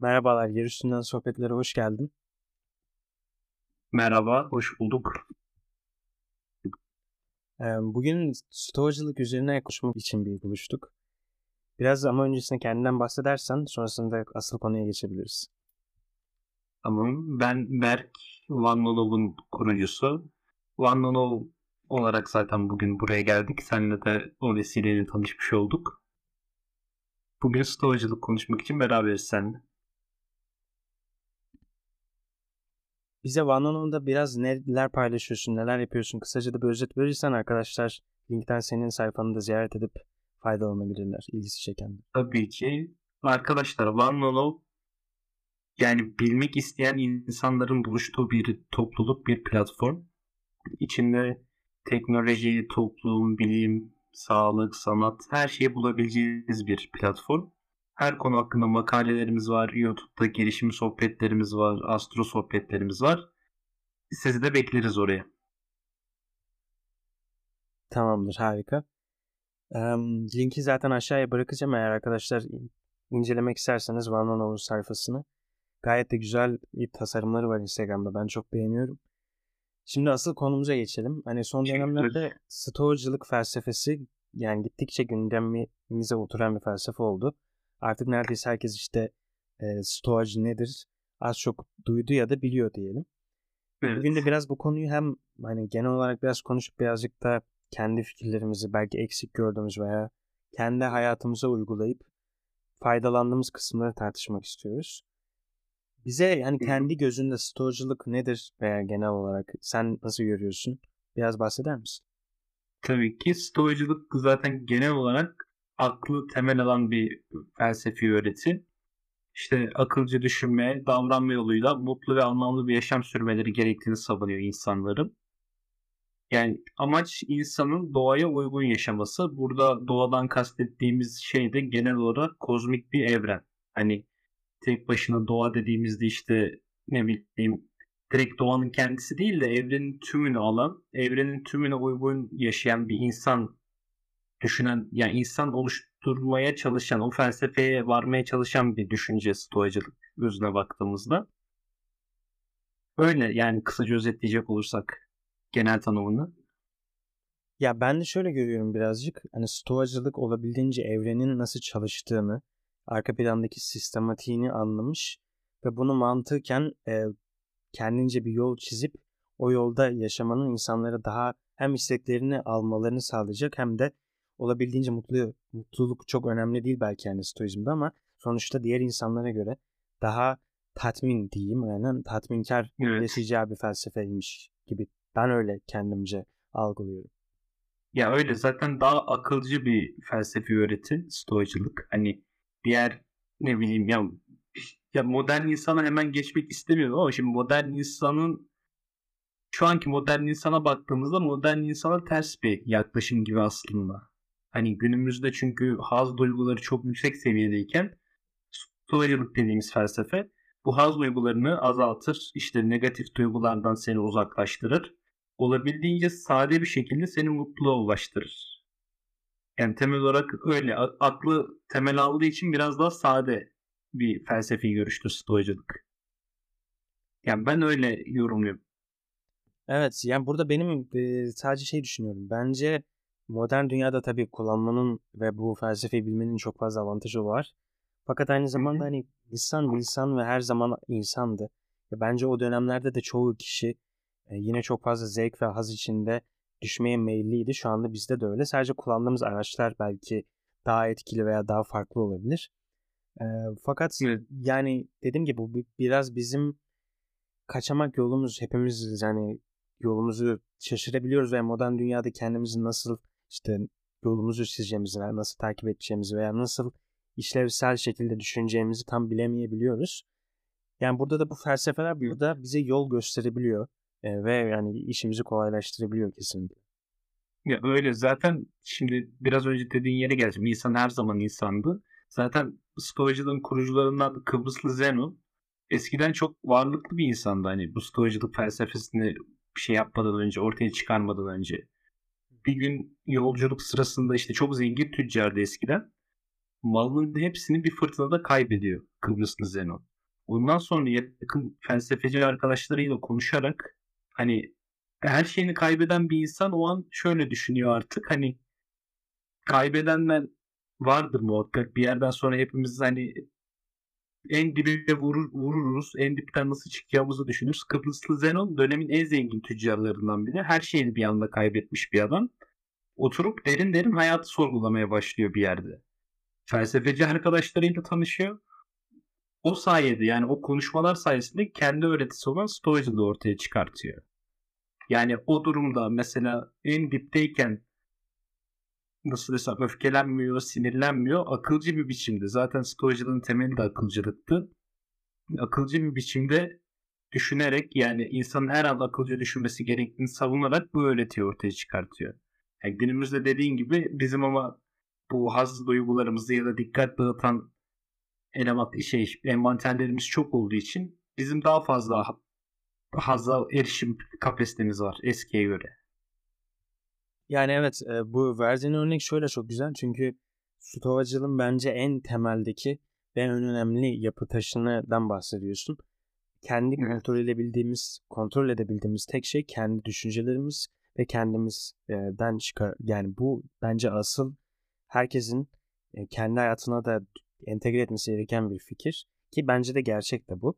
Merhabalar, Yer Üstünden Sohbetlere hoş geldin. Merhaba, hoş bulduk. Bugün stoğacılık üzerine konuşmak için bir buluştuk. Biraz ama öncesinde kendinden bahsedersen sonrasında asıl konuya geçebiliriz. Tamam, ben Berk, OneNolov'un kurucusu. OneNolov olarak zaten bugün buraya geldik. Seninle de o vesileyle tanışmış olduk. Bugün stoğacılık konuşmak için beraberiz seninle. Bize OneOn'da biraz neler paylaşıyorsun, neler yapıyorsun kısaca da bir özet verirsen arkadaşlar linkten senin sayfanı da ziyaret edip faydalanabilirler ilgisi çeken. Tabii ki. Arkadaşlar OneOn yani bilmek isteyen insanların buluştuğu bir topluluk, bir platform. İçinde teknoloji, toplum, bilim, sağlık, sanat her şeyi bulabileceğiniz bir platform. Her konu hakkında makalelerimiz var. YouTube'da gelişim sohbetlerimiz var. Astro sohbetlerimiz var. Sizi de bekleriz oraya. Tamamdır harika. Um, linki zaten aşağıya bırakacağım eğer arkadaşlar incelemek isterseniz Van sayfasını. Gayet de güzel tasarımları var Instagram'da. Ben çok beğeniyorum. Şimdi asıl konumuza geçelim. Hani son dönemlerde stoğacılık felsefesi yani gittikçe gündemimize oturan bir felsefe oldu. Artık neredeyse herkes işte e, stoğacı nedir az çok duydu ya da biliyor diyelim. Evet. Bugün de biraz bu konuyu hem hani genel olarak biraz konuşup birazcık da kendi fikirlerimizi belki eksik gördüğümüz veya kendi hayatımıza uygulayıp faydalandığımız kısımları tartışmak istiyoruz. Bize yani kendi gözünde stoğacılık nedir veya genel olarak sen nasıl görüyorsun? Biraz bahseder misin? Tabii ki stoğacılık zaten genel olarak aklı temel alan bir felsefi öğreti. İşte akılcı düşünme, davranma yoluyla mutlu ve anlamlı bir yaşam sürmeleri gerektiğini savunuyor insanların. Yani amaç insanın doğaya uygun yaşaması. Burada doğadan kastettiğimiz şey de genel olarak kozmik bir evren. Hani tek başına doğa dediğimizde işte ne bileyim direkt doğanın kendisi değil de evrenin tümünü alan, evrenin tümüne uygun yaşayan bir insan düşünen yani insan oluşturmaya çalışan o felsefeye varmaya çalışan bir düşünce stoacılık gözüne baktığımızda. Öyle yani kısaca özetleyecek olursak genel tanımını. Ya ben de şöyle görüyorum birazcık. Hani stoacılık olabildiğince evrenin nasıl çalıştığını, arka plandaki sistematiğini anlamış ve bunu mantıken e, kendince bir yol çizip o yolda yaşamanın insanlara daha hem isteklerini almalarını sağlayacak hem de olabildiğince mutlu mutluluk çok önemli değil belki yani stoizmde ama sonuçta diğer insanlara göre daha tatmin diyeyim yani tatminkar evet. yaşayacağı bir felsefeymiş gibi ben öyle kendimce algılıyorum. Ya öyle zaten daha akılcı bir felsefi öğreti stoacılık. Hani diğer ne bileyim ya ya modern insana hemen geçmek istemiyorum ama şimdi modern insanın şu anki modern insana baktığımızda modern insana ters bir yaklaşım gibi aslında. Hani günümüzde çünkü haz duyguları çok yüksek seviyedeyken stoacılık dediğimiz felsefe bu haz duygularını azaltır. işte negatif duygulardan seni uzaklaştırır. Olabildiğince sade bir şekilde seni mutluluğa ulaştırır. Yani temel olarak öyle. Aklı temel aldığı için biraz daha sade bir felsefi görüştür stoacılık. Yani ben öyle yorumluyorum. Evet yani burada benim e, sadece şey düşünüyorum. Bence modern dünyada tabii kullanmanın ve bu felsefeyi bilmenin çok fazla avantajı var. Fakat aynı zamanda hani insan insan ve her zaman insandı. Bence o dönemlerde de çoğu kişi e, yine çok fazla zevk ve haz içinde düşmeye meyilliydi. Şu anda bizde de öyle. Sadece kullandığımız araçlar belki daha etkili veya daha farklı olabilir. E, fakat evet. yani dediğim gibi bu biraz bizim kaçamak yolumuz hepimiz yani yolumuzu şaşırabiliyoruz ve modern dünyada kendimizi nasıl işte yolumuzu çizeceğimizi, nasıl takip edeceğimizi veya nasıl işlevsel şekilde düşüneceğimizi tam bilemeyebiliyoruz. Yani burada da bu felsefeler burada bize yol gösterebiliyor e, ve yani işimizi kolaylaştırabiliyor kesinlikle. Ya öyle zaten şimdi biraz önce dediğin yere geleceğim. İnsan her zaman insandı. Zaten stoacılığın kurucularından Kıbrıslı Zeno eskiden çok varlıklı bir insandı. Hani bu stoacılık felsefesini bir şey yapmadan önce, ortaya çıkarmadan önce bir gün yolculuk sırasında işte çok zengin tüccardı eskiden. malının hepsini bir fırtınada kaybediyor Kıbrıslı Zenon. Ondan sonra yakın felsefeci arkadaşlarıyla konuşarak hani her şeyini kaybeden bir insan o an şöyle düşünüyor artık hani kaybedenler vardır muhakkak bir yerden sonra hepimiz hani en dibe vurur, vururuz. En dipten nasıl çıkacağımızı düşünürüz. Kıbrıslı Zenon dönemin en zengin tüccarlarından biri. Her şeyini bir anda kaybetmiş bir adam. Oturup derin derin hayatı sorgulamaya başlıyor bir yerde. Felsefeci arkadaşlarıyla tanışıyor. O sayede yani o konuşmalar sayesinde kendi öğretisi olan Stoacılığı ortaya çıkartıyor. Yani o durumda mesela en dipteyken nasıl desem öfkelenmiyor, sinirlenmiyor. Akılcı bir biçimde. Zaten stoacılığın temeli de akılcılıktı. Akılcı bir biçimde düşünerek yani insanın her an akılcı düşünmesi gerektiğini savunarak bu öğretiyi ortaya çıkartıyor. Yani günümüzde dediğin gibi bizim ama bu haz duygularımızı ya da dikkat dağıtan eleman şey envanterlerimiz çok olduğu için bizim daha fazla hazza erişim kapasitemiz var eskiye göre. Yani evet e, bu verdiğin örnek şöyle çok güzel çünkü stoğacılığın bence en temeldeki ve en önemli yapı taşından bahsediyorsun. Kendi kontrol edebildiğimiz, kontrol edebildiğimiz tek şey kendi düşüncelerimiz ve kendimizden çıkar. Yani bu bence asıl herkesin kendi hayatına da entegre etmesi gereken bir fikir ki bence de gerçek de bu.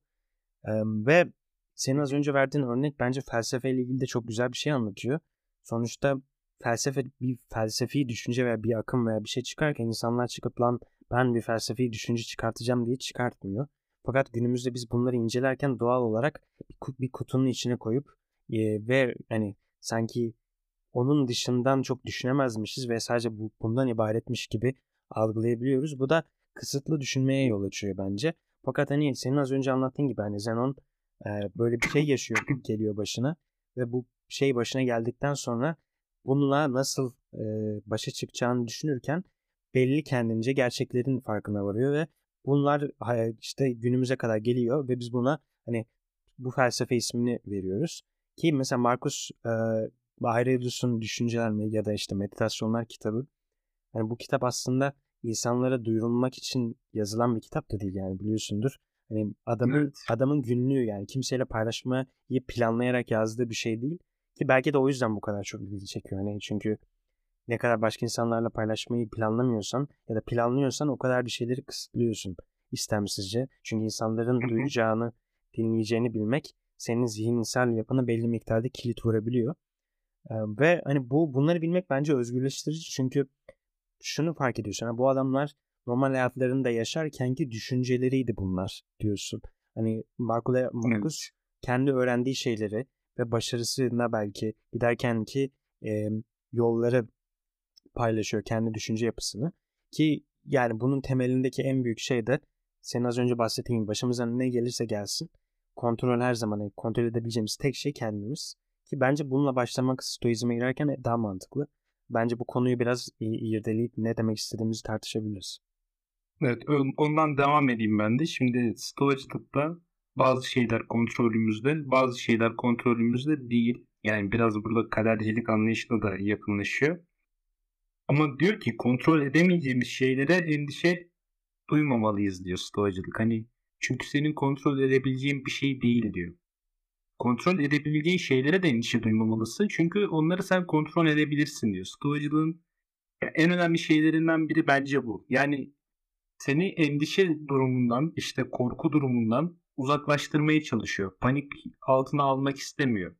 Ve senin az önce verdiğin örnek bence felsefeyle ilgili de çok güzel bir şey anlatıyor. Sonuçta felsefe bir felsefi düşünce veya bir akım veya bir şey çıkarken insanlar çıkıp lan ben bir felsefi düşünce çıkartacağım diye çıkartmıyor. Fakat günümüzde biz bunları incelerken doğal olarak bir kutunun içine koyup e, ve hani sanki onun dışından çok düşünemezmişiz ve sadece bu, bundan ibaretmiş gibi algılayabiliyoruz. Bu da kısıtlı düşünmeye yol açıyor bence. Fakat hani senin az önce anlattığın gibi hani Zenon e, böyle bir şey yaşıyor geliyor başına ve bu şey başına geldikten sonra bununla nasıl e, başa çıkacağını düşünürken belli kendince gerçeklerin farkına varıyor ve bunlar işte günümüze kadar geliyor ve biz buna hani bu felsefe ismini veriyoruz. Ki mesela Marcus e, Aurelius'un Düşünceler mi ya da işte Meditasyonlar kitabı. Yani bu kitap aslında insanlara duyurulmak için yazılan bir kitap da değil yani biliyorsundur. Hani adamın evet. adamın günlüğü yani kimseyle paylaşmayı planlayarak yazdığı bir şey değil. Ki belki de o yüzden bu kadar çok ilgi çekiyor. Hani çünkü ne kadar başka insanlarla paylaşmayı planlamıyorsan ya da planlıyorsan o kadar bir şeyleri kısıtlıyorsun istemsizce. Çünkü insanların duyacağını, dinleyeceğini bilmek senin zihinsel yapına belli miktarda kilit vurabiliyor. Ee, ve hani bu bunları bilmek bence özgürleştirici çünkü şunu fark ediyorsun. Yani bu adamlar normal hayatlarında yaşarken ki düşünceleriydi bunlar diyorsun. Hani Marco Marcus kendi öğrendiği şeyleri ve başarısına belki giderken ki e, yolları paylaşıyor kendi düşünce yapısını ki yani bunun temelindeki en büyük şey de senin az önce bahsettiğin başımıza ne gelirse gelsin kontrol her zaman kontrol edebileceğimiz tek şey kendimiz ki bence bununla başlamak stoizme girerken daha mantıklı. Bence bu konuyu biraz irdeleyip ne demek istediğimizi tartışabiliriz. Evet ondan devam edeyim ben de. Şimdi stoacılıkta bazı şeyler kontrolümüzde, bazı şeyler kontrolümüzde değil. Yani biraz burada kadercilik anlayışına da yakınlaşıyor. Ama diyor ki kontrol edemeyeceğimiz şeylere endişe duymamalıyız diyor stoacılık. Hani çünkü senin kontrol edebileceğin bir şey değil diyor. Kontrol edebileceğin şeylere de endişe duymamalısın. Çünkü onları sen kontrol edebilirsin diyor. Stoacılığın en önemli şeylerinden biri bence bu. Yani seni endişe durumundan, işte korku durumundan uzaklaştırmaya çalışıyor. Panik altına almak istemiyor.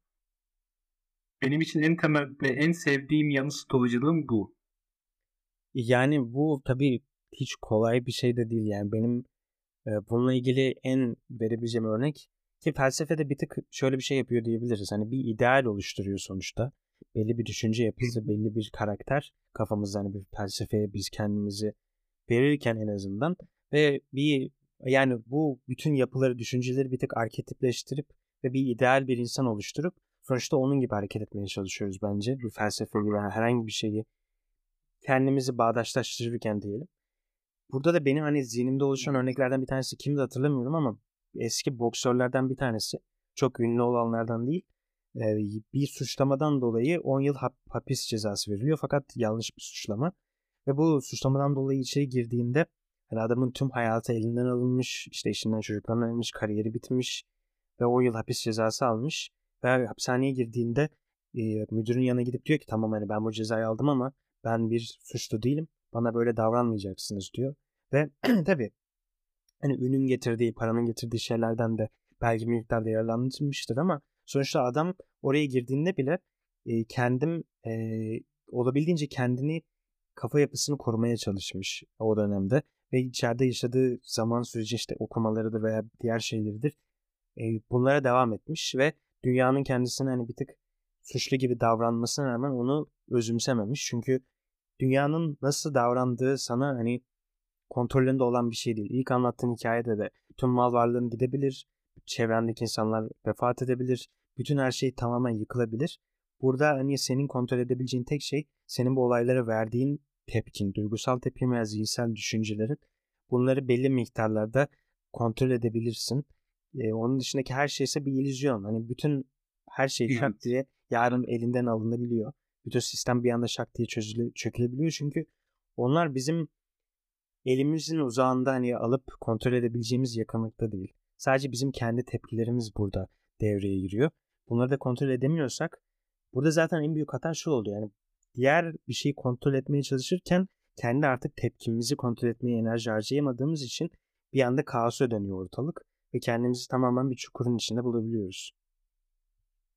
Benim için en temel ve en sevdiğim yanı stoğacılığım bu. Yani bu tabii hiç kolay bir şey de değil. Yani benim e, bununla ilgili en verebileceğim örnek ki felsefede bir tık şöyle bir şey yapıyor diyebiliriz. Hani bir ideal oluşturuyor sonuçta. Belli bir düşünce yapısı, belli bir karakter kafamızda hani bir felsefeye biz kendimizi verirken en azından ve bir yani bu bütün yapıları, düşünceleri bir tık arketipleştirip ve bir ideal bir insan oluşturup sonuçta onun gibi hareket etmeye çalışıyoruz bence. Bu felsefeyi veya herhangi bir şeyi kendimizi bağdaşlaştırırken diyelim. Burada da benim hani zihnimde oluşan örneklerden bir tanesi kimdi hatırlamıyorum ama eski boksörlerden bir tanesi. Çok ünlü olanlardan değil. Bir suçlamadan dolayı 10 yıl hapis cezası veriliyor fakat yanlış bir suçlama. Ve bu suçlamadan dolayı içeri girdiğinde Yani adamın tüm hayatı elinden alınmış, işte işinden çocuklarından alınmış, kariyeri bitmiş ve o yıl hapis cezası almış. Ve hapishaneye girdiğinde e, müdürün yanına gidip diyor ki tamam hani ben bu cezayı aldım ama ben bir suçlu değilim. Bana böyle davranmayacaksınız diyor. Ve tabii hani ünün getirdiği, paranın getirdiği şeylerden de belki miktarda yararlanmıştır ama sonuçta adam oraya girdiğinde bile e, kendim e, olabildiğince kendini kafa yapısını korumaya çalışmış o dönemde ve içeride yaşadığı zaman süreci işte okumalarıdır veya diğer şeyleridir e, bunlara devam etmiş ve dünyanın kendisine hani bir tık suçlu gibi davranmasına rağmen onu özümsememiş. Çünkü dünyanın nasıl davrandığı sana hani kontrolünde olan bir şey değil. İlk anlattığın hikayede de tüm mal varlığın gidebilir, çevrendeki insanlar vefat edebilir, bütün her şey tamamen yıkılabilir. Burada hani senin kontrol edebileceğin tek şey senin bu olaylara verdiğin tepkin, duygusal tepkin veya zihinsel düşüncelerin. Bunları belli miktarlarda kontrol edebilirsin. Ee, onun dışındaki her şey ise bir illüzyon. Hani bütün her şey şak diye yarın elinden alınabiliyor. Bütün sistem bir anda şak diye çözüle, çökülebiliyor. Çünkü onlar bizim elimizin uzağında hani alıp kontrol edebileceğimiz yakınlıkta değil. Sadece bizim kendi tepkilerimiz burada devreye giriyor. Bunları da kontrol edemiyorsak burada zaten en büyük hata şu oldu. Yani diğer bir şeyi kontrol etmeye çalışırken kendi artık tepkimizi kontrol etmeye enerji harcayamadığımız için bir anda kaosa dönüyor ortalık ve kendimizi tamamen bir çukurun içinde bulabiliyoruz.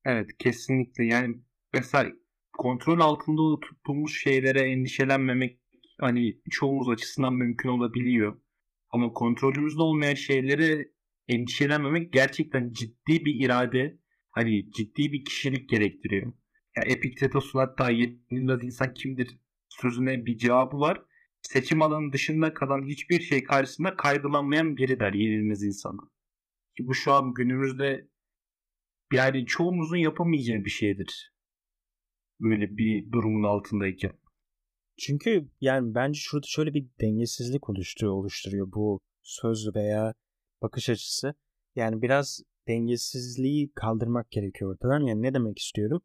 Evet kesinlikle yani mesela kontrol altında tuttuğumuz şeylere endişelenmemek hani çoğumuz açısından mümkün olabiliyor. Ama kontrolümüzde olmayan şeylere endişelenmemek gerçekten ciddi bir irade, hani ciddi bir kişilik gerektiriyor. Ya Epiktetos'un hatta yenilmez insan kimdir sözüne bir cevabı var. Seçim alanı dışında kalan hiçbir şey karşısında kaygılanmayan biri der yenilmez insana. Ki bu şu an günümüzde yani çoğumuzun yapamayacağı bir şeydir. Böyle bir durumun altındayken. Çünkü yani bence şurada şöyle bir dengesizlik oluşturuyor, oluşturuyor bu söz veya bakış açısı. Yani biraz dengesizliği kaldırmak gerekiyor ortadan. Yani ne demek istiyorum?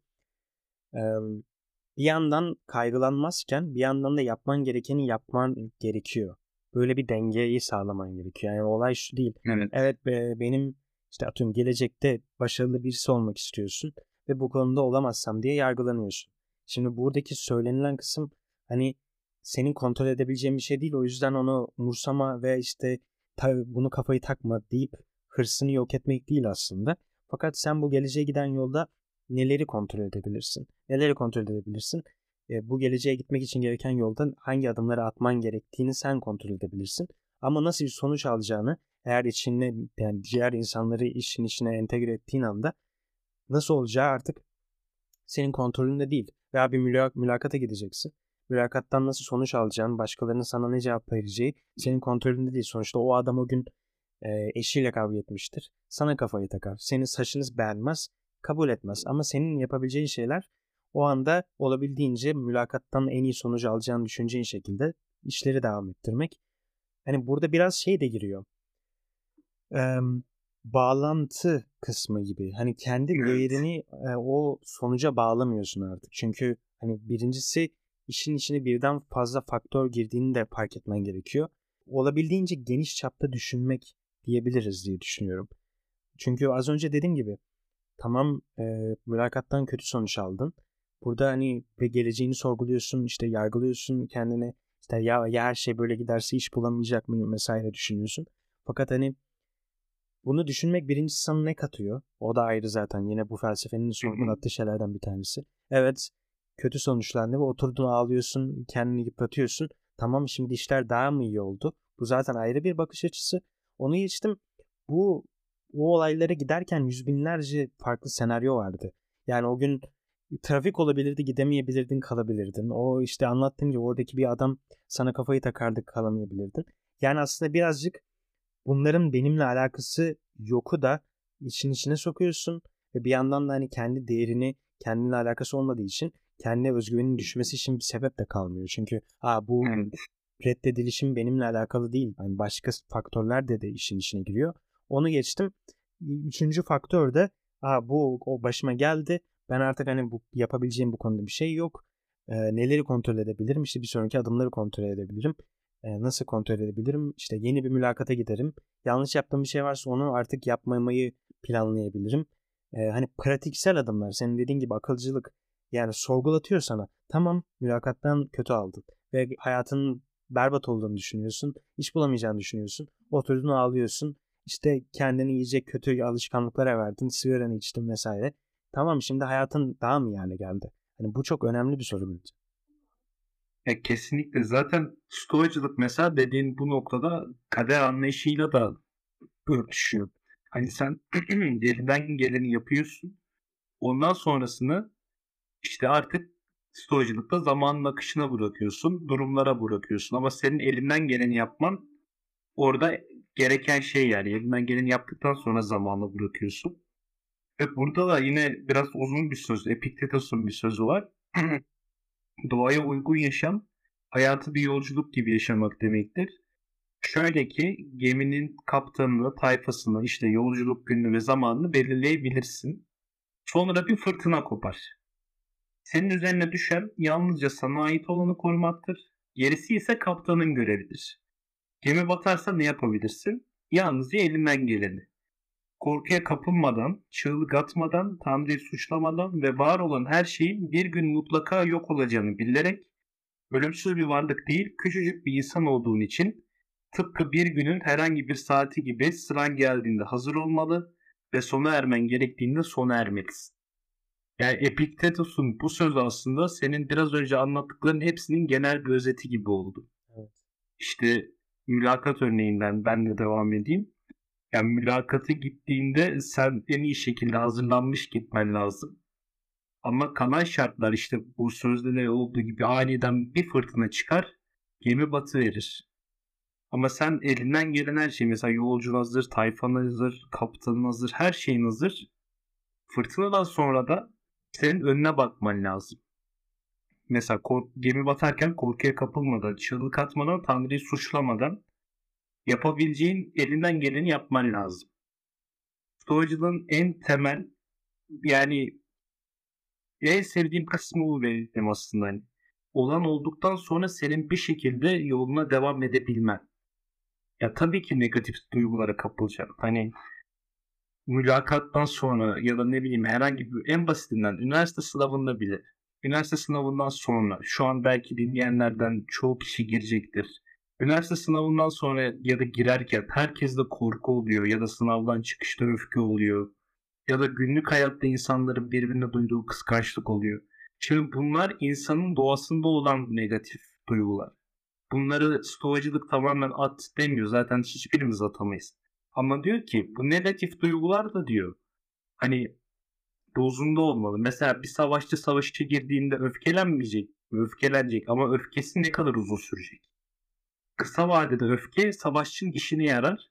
Bir yandan kaygılanmazken bir yandan da yapman gerekeni yapman gerekiyor. Böyle bir dengeyi sağlaman gerekiyor. Yani olay şu değil. Evet. Evet be, benim işte atıyorum gelecekte başarılı birisi olmak istiyorsun ve bu konuda olamazsam diye yargılanıyorsun. Şimdi buradaki söylenilen kısım hani senin kontrol edebileceğin bir şey değil. O yüzden onu umursama ve işte bunu kafayı takma deyip hırsını yok etmek değil aslında. Fakat sen bu geleceğe giden yolda neleri kontrol edebilirsin? Neleri kontrol edebilirsin? E, bu geleceğe gitmek için gereken yoldan hangi adımları atman gerektiğini sen kontrol edebilirsin. Ama nasıl bir sonuç alacağını eğer içine yani diğer insanları işin içine entegre ettiğin anda nasıl olacağı artık senin kontrolünde değil. Veya bir mülak mülakata gideceksin. Mülakattan nasıl sonuç alacağın, başkalarının sana ne cevap vereceği senin kontrolünde değil. Sonuçta o adam o gün e, eşiyle kavga etmiştir. Sana kafayı takar. Senin saçınız beğenmez, kabul etmez. Ama senin yapabileceğin şeyler o anda olabildiğince mülakattan en iyi sonucu alacağını düşüneceğin şekilde işleri devam ettirmek. Hani burada biraz şey de giriyor. Ee, bağlantı kısmı gibi. Hani kendi evet. değerini e, o sonuca bağlamıyorsun artık. Çünkü hani birincisi işin içine birden fazla faktör girdiğini de fark etmen gerekiyor. Olabildiğince geniş çapta düşünmek diyebiliriz diye düşünüyorum. Çünkü az önce dediğim gibi tamam e, mülakattan kötü sonuç aldın. Burada hani ve geleceğini sorguluyorsun, işte yargılıyorsun kendine. İşte ya, ya her şey böyle giderse iş bulamayacak mıyım vesaire düşünüyorsun. Fakat hani bunu düşünmek birincisi sana ne katıyor? O da ayrı zaten. Yine bu felsefenin sorgulattığı şeylerden bir tanesi. Evet kötü sonuçlandı ve oturdun ağlıyorsun, kendini yıpratıyorsun. Tamam şimdi işler daha mı iyi oldu? Bu zaten ayrı bir bakış açısı. Onu geçtim. Bu o olaylara giderken yüz binlerce farklı senaryo vardı. Yani o gün trafik olabilirdi, gidemeyebilirdin, kalabilirdin. O işte anlattığım gibi oradaki bir adam sana kafayı takardı, kalamayabilirdin. Yani aslında birazcık bunların benimle alakası yoku da için içine sokuyorsun ve bir yandan da hani kendi değerini kendinle alakası olmadığı için kendine özgüvenin düşmesi için bir sebep de kalmıyor. Çünkü ha bu reddedilişim benimle alakalı değil. Yani başka faktörler de de işin içine giriyor. Onu geçtim. Üçüncü faktör de ha bu o başıma geldi. Ben artık hani bu yapabileceğim bu konuda bir şey yok. Ee, neleri kontrol edebilirim? İşte bir sonraki adımları kontrol edebilirim. E, nasıl kontrol edebilirim? İşte yeni bir mülakata giderim. Yanlış yaptığım bir şey varsa onu artık yapmamayı planlayabilirim. E, hani pratiksel adımlar. Senin dediğin gibi akılcılık. Yani sorgulatıyor sana. Tamam mülakattan kötü aldın. Ve hayatının berbat olduğunu düşünüyorsun. iş bulamayacağını düşünüyorsun. Oturdun ağlıyorsun. İşte kendini yiyecek kötü alışkanlıklara verdin. Sigaranı içtin vesaire. Tamam şimdi hayatın daha mı yani geldi? Hani bu çok önemli bir soru bence. Ya kesinlikle zaten stoacılık mesela dediğin bu noktada kader anlayışıyla da örtüşüyor. Hani sen elinden geleni yapıyorsun. Ondan sonrasını işte artık stoacılıkta zamanın akışına bırakıyorsun, durumlara bırakıyorsun. Ama senin elinden geleni yapman orada gereken şey yani. Elinden geleni yaptıktan sonra zamanla bırakıyorsun. Ve burada da yine biraz uzun bir söz, Epiktetos'un bir sözü var. Doğaya uygun yaşam, hayatı bir yolculuk gibi yaşamak demektir. Şöyle ki geminin kaptanını, tayfasını, işte yolculuk gününü ve zamanını belirleyebilirsin. Sonra bir fırtına kopar. Senin üzerine düşen yalnızca sana ait olanı korumaktır. Gerisi ise kaptanın görevidir. Gemi batarsa ne yapabilirsin? Yalnızca elinden geleni. Korkuya kapılmadan, çığlık atmadan, Tanrı'yı suçlamadan ve var olan her şeyin bir gün mutlaka yok olacağını bilerek ölümsüz bir varlık değil, küçücük bir insan olduğun için tıpkı bir günün herhangi bir saati gibi sıran geldiğinde hazır olmalı ve sona ermen gerektiğinde sona ermelisin. Yani Epiktetos'un bu sözü aslında senin biraz önce anlattıkların hepsinin genel bir özeti gibi oldu. Evet. İşte mülakat örneğinden ben de devam edeyim. Yani mülakatı gittiğinde sen en iyi şekilde hazırlanmış gitmen lazım. Ama kanal şartlar işte bu sözde de olduğu gibi aniden bir fırtına çıkar, gemi batı verir. Ama sen elinden gelen her şey mesela yolcun hazır, tayfan hazır, kaptanın hazır, her şeyin hazır. Fırtınadan sonra da senin önüne bakman lazım. Mesela kork- gemi batarken korkuya kapılmadan, çığlık atmadan, Tanrı'yı suçlamadan yapabileceğin elinden geleni yapman lazım. Stoacılığın en temel yani en sevdiğim kısmı bu benim aslında. Hani olan olduktan sonra senin bir şekilde yoluna devam edebilmen. Ya tabii ki negatif duygulara kapılacak. Hani mülakattan sonra ya da ne bileyim herhangi bir en basitinden üniversite sınavında bile üniversite sınavından sonra şu an belki dinleyenlerden çoğu kişi girecektir. Üniversite sınavından sonra ya da girerken herkeste korku oluyor ya da sınavdan çıkışta öfke oluyor ya da günlük hayatta insanların birbirine duyduğu kıskançlık oluyor. Şimdi bunlar insanın doğasında olan negatif duygular. Bunları stoacılık tamamen at demiyor. Zaten hiçbirimiz atamayız. Ama diyor ki bu negatif duygular da diyor. Hani dozunda olmalı. Mesela bir savaşçı savaşçı girdiğinde öfkelenmeyecek. Öfkelenecek ama öfkesi ne kadar uzun sürecek? Kısa vadede öfke savaşçının işine yarar.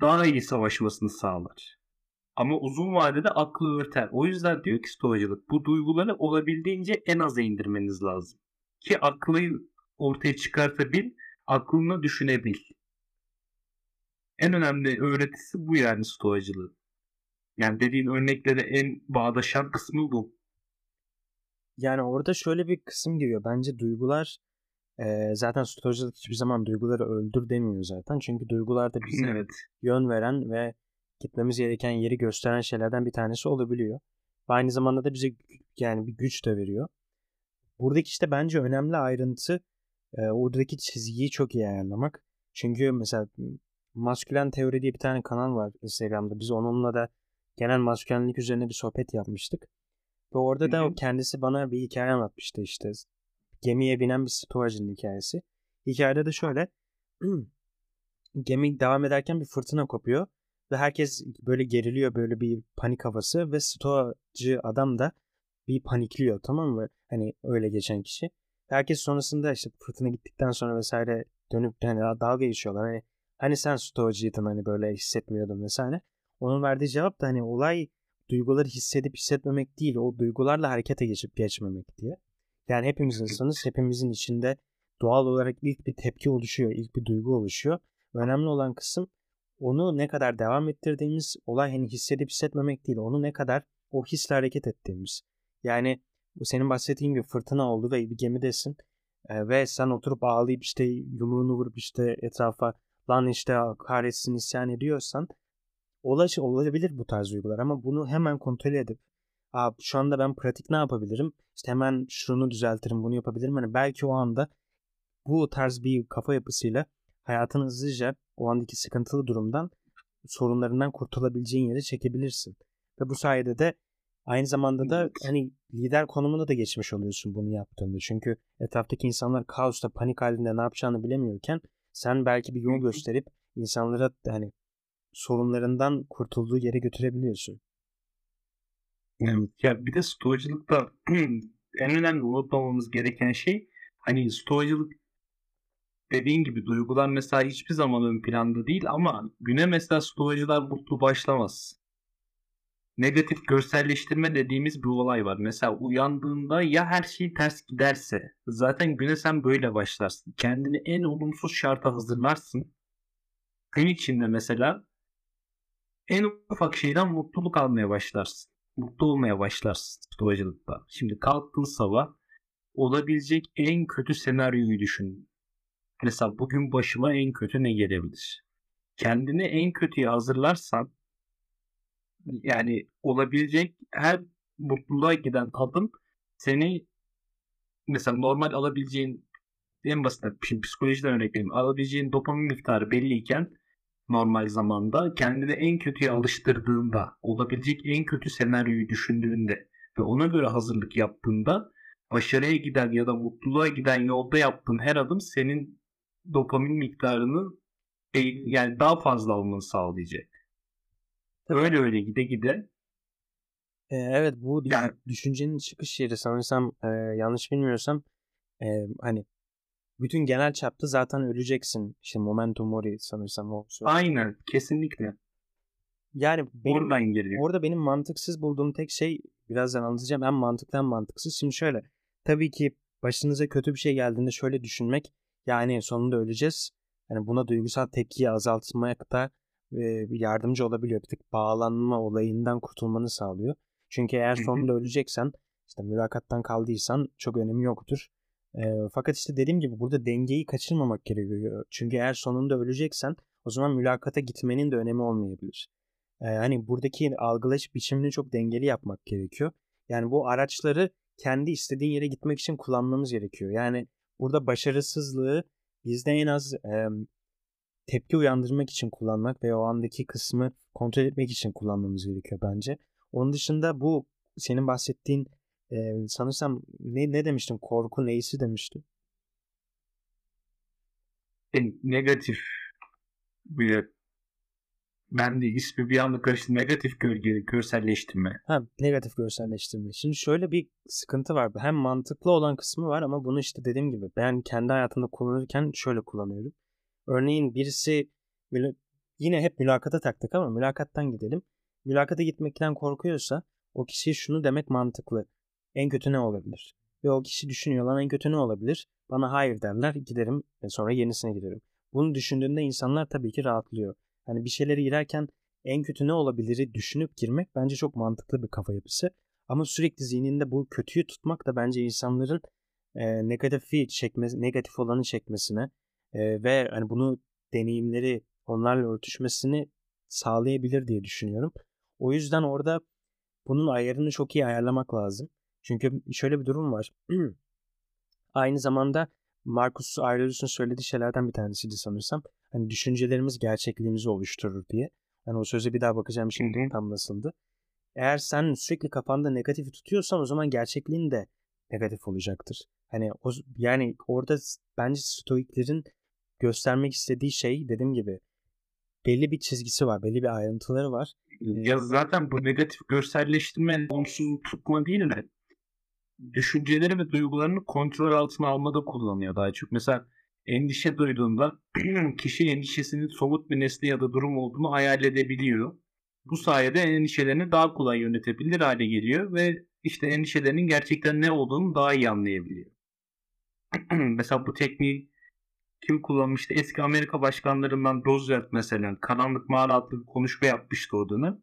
Daha iyi savaşmasını sağlar. Ama uzun vadede aklı örter. O yüzden diyor ki stoacılık bu duyguları olabildiğince en aza indirmeniz lazım. Ki aklı ortaya çıkartabil, aklına düşünebil. En önemli öğretisi bu yani stoacılığı. Yani dediğin örneklere en bağdaşan kısmı bu. Yani orada şöyle bir kısım giriyor. Bence duygular e, zaten stoacılık hiçbir zaman duyguları öldür demiyor zaten. Çünkü duygular da bize evet. yön veren ve gitmemiz gereken yeri gösteren şeylerden bir tanesi olabiliyor. Ve aynı zamanda da bize yani bir güç de veriyor. Buradaki işte bence önemli ayrıntı e, oradaki çizgiyi çok iyi ayarlamak. Çünkü mesela Maskülen Teori diye bir tane kanal var Instagram'da. Biz onunla da genel maskülenlik üzerine bir sohbet yapmıştık. Ve orada da kendisi bana bir hikaye anlatmıştı işte. Gemiye binen bir stoacının hikayesi. Hikayede de şöyle. gemi devam ederken bir fırtına kopuyor. Ve herkes böyle geriliyor böyle bir panik havası. Ve stoacı adam da bir panikliyor tamam mı? Hani öyle geçen kişi. Herkes sonrasında işte fırtına gittikten sonra vesaire dönüp hani dalga geçiyorlar. Hani Hani sen stoacıydın hani böyle hissetmiyordun vesaire. Onun verdiği cevap da hani olay duyguları hissedip hissetmemek değil. O duygularla harekete geçip geçmemek diye. Yani hepimiz insanız. Hepimizin içinde doğal olarak ilk bir tepki oluşuyor. ilk bir duygu oluşuyor. Önemli olan kısım onu ne kadar devam ettirdiğimiz olay hani hissedip hissetmemek değil. Onu ne kadar o hisle hareket ettiğimiz. Yani bu senin bahsettiğin gibi fırtına oldu ve bir gemidesin. e, ve sen oturup ağlayıp işte yumruğunu vurup işte etrafa lan işte kahretsin isyan ediyorsan olaş olabilir bu tarz duygular ama bunu hemen kontrol edip Aa, şu anda ben pratik ne yapabilirim? İşte hemen şunu düzeltirim, bunu yapabilirim. Hani belki o anda bu tarz bir kafa yapısıyla hayatını hızlıca o andaki sıkıntılı durumdan sorunlarından kurtulabileceğin yere çekebilirsin. Ve bu sayede de aynı zamanda da hani lider konumuna da geçmiş oluyorsun bunu yaptığında. Çünkü etraftaki insanlar kaosta, panik halinde ne yapacağını bilemiyorken sen belki bir yol gösterip insanlara hani sorunlarından kurtulduğu yere götürebiliyorsun. Evet. Ya bir de stoğacılıkta en önemli unutmamamız gereken şey hani stoğacılık dediğin gibi duygular mesela hiçbir zaman ön planda değil ama güne mesela stoğacılar mutlu başlamaz. Negatif görselleştirme dediğimiz bir olay var. Mesela uyandığında ya her şey ters giderse zaten güne sen böyle başlarsın. Kendini en olumsuz şarta hazırlarsın. Gün içinde mesela en ufak şeyden mutluluk almaya başlarsın. Mutlu olmaya başlarsın stoğacılıkta. Şimdi kalktın sabah olabilecek en kötü senaryoyu düşün. Mesela bugün başıma en kötü ne gelebilir? Kendini en kötüye hazırlarsan yani olabilecek her mutluluğa giden adım seni mesela normal alabileceğin en basit psikolojiden örnek vereyim. Alabileceğin dopamin miktarı belliyken normal zamanda kendini en kötüye alıştırdığında olabilecek en kötü senaryoyu düşündüğünde ve ona göre hazırlık yaptığında başarıya giden ya da mutluluğa giden yolda yaptığın her adım senin dopamin miktarını yani daha fazla almanı sağlayacak. Öyle öyle gide gide. Ee, evet bu yani, düşüncenin çıkış yeri sanırsam e, yanlış bilmiyorsam e, hani bütün genel çapta zaten öleceksin. İşte momentum mori sanırsam o. Aynen kesinlikle. Yani benim, Oradan geliyor. Orada benim mantıksız bulduğum tek şey birazdan anlatacağım. Hem mantıklı hem mantıksız. Şimdi şöyle. Tabii ki başınıza kötü bir şey geldiğinde şöyle düşünmek. Yani sonunda öleceğiz. Yani buna duygusal tepkiyi azaltmaya da e, yardımcı olabiliyor. Bir tık bağlanma olayından kurtulmanı sağlıyor. Çünkü eğer sonunda öleceksen işte mülakattan kaldıysan çok önemi yoktur. E, fakat işte dediğim gibi burada dengeyi kaçırmamak gerekiyor. Çünkü eğer sonunda öleceksen o zaman mülakata gitmenin de önemi olmayabilir. E, hani buradaki algılayış biçimini çok dengeli yapmak gerekiyor. Yani bu araçları kendi istediğin yere gitmek için kullanmamız gerekiyor. Yani burada başarısızlığı bizde en az e, tepki uyandırmak için kullanmak ve o andaki kısmı kontrol etmek için kullanmamız gerekiyor bence. Onun dışında bu senin bahsettiğin e, sanırsam ne, ne demiştin? Korku neyisi demiştin? E, negatif bir ben de ismi bir anda karıştı. Negatif gölge, görselleştirme. Ha, negatif görselleştirme. Şimdi şöyle bir sıkıntı var. Hem mantıklı olan kısmı var ama bunu işte dediğim gibi ben kendi hayatımda kullanırken şöyle kullanıyorum. Örneğin birisi yine hep mülakata taktık ama mülakattan gidelim. Mülakata gitmekten korkuyorsa o kişiye şunu demek mantıklı. En kötü ne olabilir? Ve o kişi düşünüyor lan en kötü ne olabilir? Bana hayır derler giderim ve sonra yenisine giderim. Bunu düşündüğünde insanlar tabii ki rahatlıyor. Hani bir şeyleri girerken en kötü ne olabiliri düşünüp girmek bence çok mantıklı bir kafa yapısı. Ama sürekli zihninde bu kötüyü tutmak da bence insanların e, negatifi çekmesi, negatif olanı çekmesine e, ve hani bunu deneyimleri onlarla örtüşmesini sağlayabilir diye düşünüyorum. O yüzden orada bunun ayarını çok iyi ayarlamak lazım. Çünkü şöyle bir durum var. Aynı zamanda Marcus Aurelius'un söylediği şeylerden bir tanesiydi sanırsam. Hani düşüncelerimiz gerçekliğimizi oluşturur diye. Hani o söze bir daha bakacağım şimdi tam nasıldı. Eğer sen sürekli kafanda negatifi tutuyorsan o zaman gerçekliğin de negatif olacaktır. Hani o, yani orada bence stoiklerin göstermek istediği şey dediğim gibi belli bir çizgisi var, belli bir ayrıntıları var. Ya zaten bu negatif görselleştirme onsuz tutma değil de düşünceleri ve duygularını kontrol altına almada kullanıyor daha çok. Mesela endişe duyduğunda kişi endişesinin somut bir nesne ya da durum olduğunu hayal edebiliyor. Bu sayede endişelerini daha kolay yönetebilir hale geliyor ve işte endişelerinin gerçekten ne olduğunu daha iyi anlayabiliyor. Mesela bu tekniği kim kullanmıştı? Eski Amerika başkanlarından Roosevelt mesela Karanlık Mağara adlı bir konuşma yapmıştı o dönem.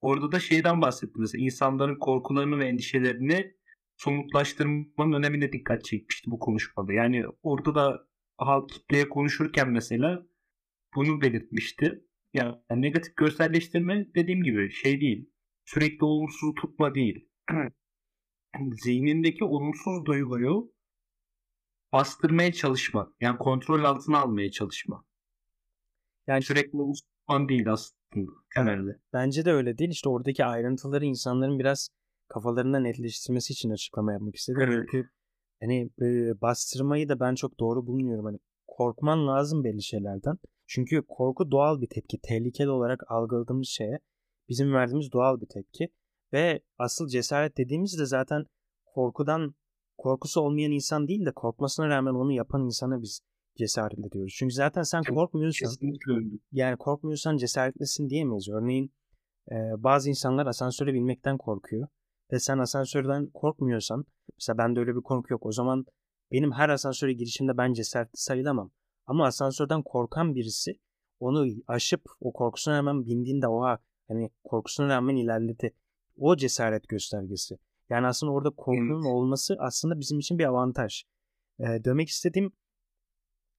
Orada da şeyden bahsetti mesela insanların korkularını ve endişelerini somutlaştırmanın önemine dikkat çekmişti bu konuşmada. Yani orada da halk kitleye konuşurken mesela bunu belirtmişti. Yani negatif görselleştirme dediğim gibi şey değil. Sürekli olumsuz tutma değil. Zihnindeki olumsuz duyguyu bastırmaya çalışma. Yani kontrol altına almaya çalışma. Yani sürekli olumsuz tutman değil aslında temelde. Bence de öyle değil. İşte oradaki ayrıntıları insanların biraz kafalarında netleştirmesi için açıklama yapmak istedim. Evet. Çünkü hani e, bastırmayı da ben çok doğru bulmuyorum. Hani korkman lazım belli şeylerden. Çünkü korku doğal bir tepki. Tehlikeli olarak algıladığımız şeye bizim verdiğimiz doğal bir tepki. Ve asıl cesaret dediğimiz de zaten korkudan korkusu olmayan insan değil de korkmasına rağmen onu yapan insana biz cesaret ediyoruz. Çünkü zaten sen korkmuyorsan yani korkmuyorsan cesaretlesin diyemeyiz. Örneğin e, bazı insanlar asansöre binmekten korkuyor ve sen asansörden korkmuyorsan mesela bende öyle bir korku yok. O zaman benim her asansöre girişimde ben cesaretli sayılamam. Ama asansörden korkan birisi onu aşıp o korkusuna hemen bindiğinde oha hani korkusuna rağmen ilerledi. O cesaret göstergesi. Yani aslında orada korkunun evet. olması aslında bizim için bir avantaj. Ee, demek istediğim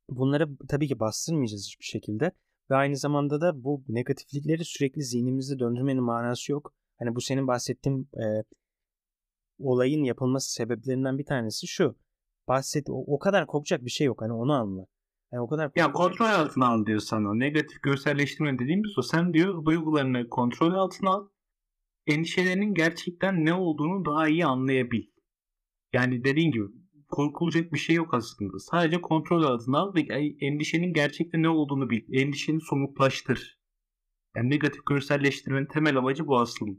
bunları tabii ki bastırmayacağız hiçbir şekilde. Ve aynı zamanda da bu negatiflikleri sürekli zihnimizde döndürmenin manası yok. Hani bu senin bahsettiğin e, olayın yapılması sebeplerinden bir tanesi şu. Bahset o, o kadar korkacak bir şey yok. Hani onu anla. Yani o kadar ya kontrol altına al diyor sana. Negatif görselleştirme dediğimiz o. Sen diyor duygularını kontrol altına al. Endişelerinin gerçekten ne olduğunu daha iyi anlayabil. Yani dediğin gibi korkulacak bir şey yok aslında. Sadece kontrol altına al ve endişenin gerçekten ne olduğunu bil. Endişeni somutlaştır. Yani negatif görselleştirmenin temel amacı bu aslında.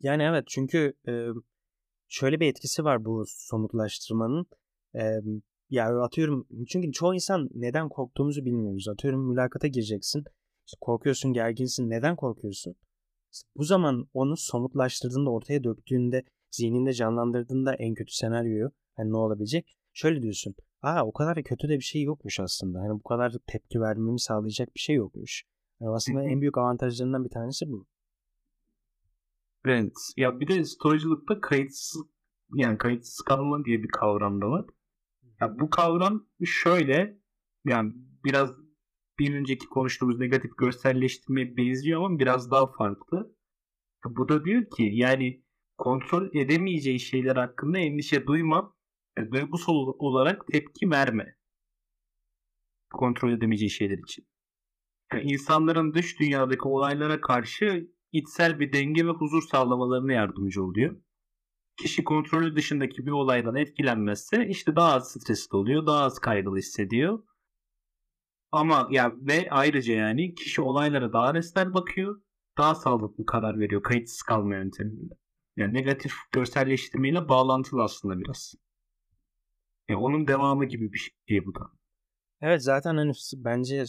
Yani evet çünkü e, şöyle bir etkisi var bu somutlaştırmanın. E, ya atıyorum çünkü çoğu insan neden korktuğumuzu bilmiyoruz. Atıyorum mülakata gireceksin. İşte korkuyorsun, gerginsin. Neden korkuyorsun? İşte bu zaman onu somutlaştırdığında, ortaya döktüğünde, zihninde canlandırdığında en kötü senaryoyu hani ne olabilecek? Şöyle diyorsun. Aa o kadar kötü de bir şey yokmuş aslında. Hani bu kadar tepki vermemi sağlayacak bir şey yokmuş. Yani aslında en büyük avantajlarından bir tanesi bu. Evet. Ya bir de storycilikte kayıtsız yani kayıtsız kalma diye bir kavram da var. Ya bu kavram şöyle yani biraz bir önceki konuştuğumuz negatif görselleştirmeye benziyor ama biraz daha farklı. Bu da diyor ki yani kontrol edemeyeceği şeyler hakkında endişe duyma ve duygusal olarak tepki verme. Kontrol edemeyeceği şeyler için. Yani insanların dış dünyadaki olaylara karşı içsel bir denge ve huzur sağlamalarına yardımcı oluyor kişi kontrolü dışındaki bir olaydan etkilenmezse işte daha az stresli oluyor, daha az kaygılı hissediyor. Ama ya ve ayrıca yani kişi olaylara daha resmen bakıyor, daha sağlıklı karar veriyor kayıtsız kalma yönteminde. Yani negatif görselleştirmeyle bağlantılı aslında biraz. Yani onun devamı gibi bir şey bu da. Evet zaten hani bence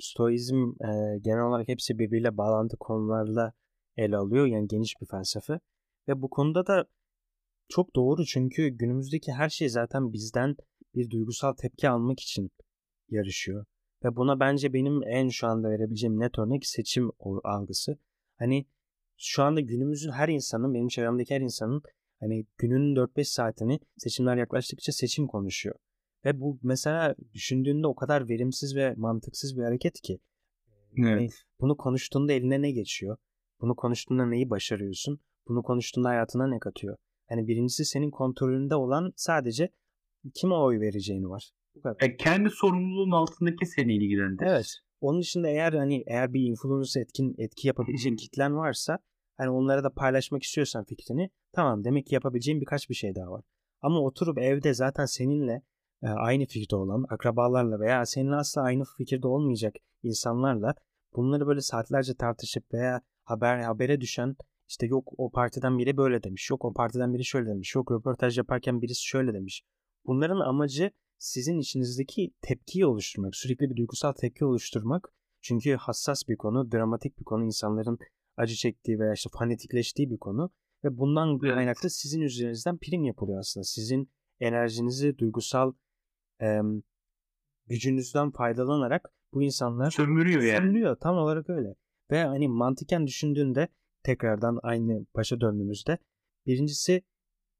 Stoizm e, genel olarak hepsi birbiriyle bağlantı konularla ele alıyor. Yani geniş bir felsefe. Ve bu konuda da çok doğru çünkü günümüzdeki her şey zaten bizden bir duygusal tepki almak için yarışıyor. Ve buna bence benim en şu anda verebileceğim net örnek seçim algısı. Hani şu anda günümüzün her insanın, benim çevremdeki her insanın hani günün 4-5 saatini seçimler yaklaştıkça seçim konuşuyor. Ve bu mesela düşündüğünde o kadar verimsiz ve mantıksız bir hareket ki. Evet. Yani bunu konuştuğunda eline ne geçiyor? Bunu konuştuğunda neyi başarıyorsun? Bunu konuştuğunda hayatına ne katıyor? Yani birincisi senin kontrolünde olan sadece kime oy vereceğini var. Bu kadar. E, kendi sorumluluğun altındaki seni ilgilendirir. Evet. Onun dışında eğer hani eğer bir influencer etkin etki yapabileceğin kitlen varsa hani onlara da paylaşmak istiyorsan fikrini tamam demek ki yapabileceğin birkaç bir şey daha var. Ama oturup evde zaten seninle aynı fikirde olan akrabalarla veya seninle asla aynı fikirde olmayacak insanlarla bunları böyle saatlerce tartışıp veya haber habere düşen işte yok o partiden biri böyle demiş. Yok o partiden biri şöyle demiş. Yok röportaj yaparken birisi şöyle demiş. Bunların amacı sizin içinizdeki tepkiyi oluşturmak. Sürekli bir duygusal tepki oluşturmak. Çünkü hassas bir konu, dramatik bir konu. insanların acı çektiği veya işte fanatikleştiği bir konu. Ve bundan kaynaklı sizin üzerinizden prim yapılıyor aslında. Sizin enerjinizi, duygusal e, gücünüzden faydalanarak bu insanlar sömürüyor yani. Sömürüyor tam olarak öyle. Ve hani mantıken düşündüğünde tekrardan aynı başa döndüğümüzde birincisi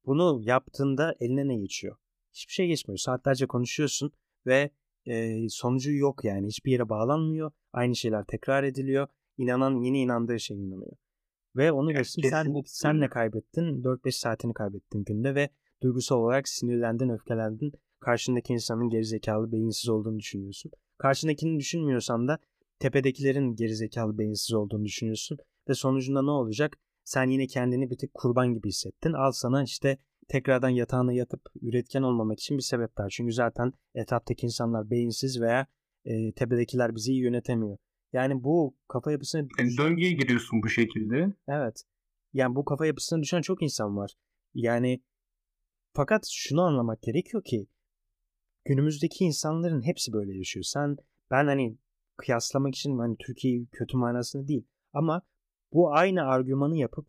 bunu yaptığında eline ne geçiyor? Hiçbir şey geçmiyor. Saatlerce konuşuyorsun ve e, sonucu yok yani. Hiçbir yere bağlanmıyor. Aynı şeyler tekrar ediliyor. İnanan yine inandığı şeye inanıyor. Ve onu geçtim sen, sen ne kaybettin? 4-5 saatini kaybettin günde ve duygusal olarak sinirlendin, öfkelendin. Karşındaki insanın gerizekalı, beyinsiz olduğunu düşünüyorsun. Karşındakini düşünmüyorsan da tepedekilerin gerizekalı, beyinsiz olduğunu düşünüyorsun. Ve sonucunda ne olacak? Sen yine kendini bir tık kurban gibi hissettin. Al sana işte tekrardan yatağına yatıp üretken olmamak için bir sebep daha. Çünkü zaten etraftaki insanlar beyinsiz veya e, tepedekiler bizi iyi yönetemiyor. Yani bu kafa yapısına... Yani döngüye giriyorsun bu şekilde. Evet. Yani bu kafa yapısına düşen çok insan var. Yani fakat şunu anlamak gerekiyor ki günümüzdeki insanların hepsi böyle yaşıyor. Sen ben hani kıyaslamak için hani Türkiye'yi kötü manasında değil ama bu aynı argümanı yapıp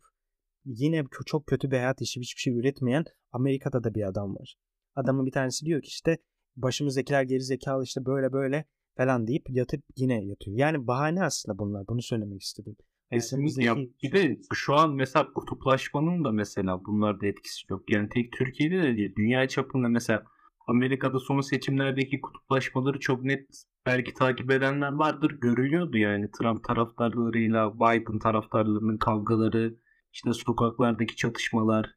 yine çok kötü bir hayat işi hiçbir şey üretmeyen Amerika'da da bir adam var. Adamın bir tanesi diyor ki işte başımızdakiler geri zekalı işte böyle böyle falan deyip yatıp yine yatıyor. Yani bahane aslında bunlar. Bunu söylemek istedim. Kesinlikle. Ya bir de şu an mesela kutuplaşmanın da mesela bunlarda etkisi yok. Yani tek Türkiye'de de değil. Dünya çapında mesela Amerika'da son seçimlerdeki kutuplaşmaları çok net belki takip edenler vardır. Görülüyordu yani Trump taraftarlarıyla Biden taraftarlarının kavgaları, işte sokaklardaki çatışmalar.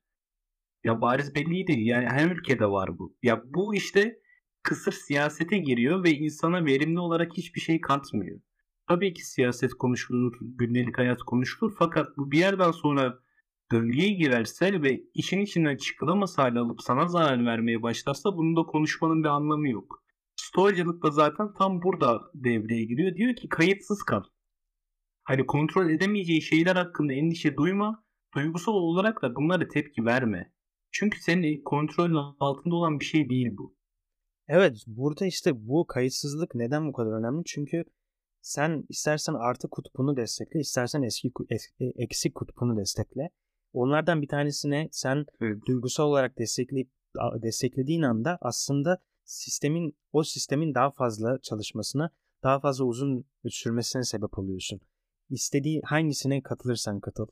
Ya bariz belliydi. Yani her ülkede var bu. Ya bu işte kısır siyasete giriyor ve insana verimli olarak hiçbir şey katmıyor. Tabii ki siyaset konuşulur, gündelik hayat konuşulur fakat bu bir yerden sonra döngüye girerse ve işin içinden çıkılamaz hale alıp sana zarar vermeye başlarsa bunun da konuşmanın bir anlamı yok. Stoacılık da zaten tam burada devreye giriyor. Diyor ki kayıtsız kal. Hani kontrol edemeyeceği şeyler hakkında endişe duyma. Duygusal olarak da bunlara tepki verme. Çünkü senin kontrolün altında olan bir şey değil bu. Evet burada işte bu kayıtsızlık neden bu kadar önemli? Çünkü sen istersen artı kutbunu destekle, istersen eski e, eksik kutbunu destekle. Onlardan bir tanesine sen evet. duygusal olarak destekleyip desteklediğin anda aslında sistemin o sistemin daha fazla çalışmasına, daha fazla uzun sürmesine sebep oluyorsun. İstediği hangisine katılırsan katıl.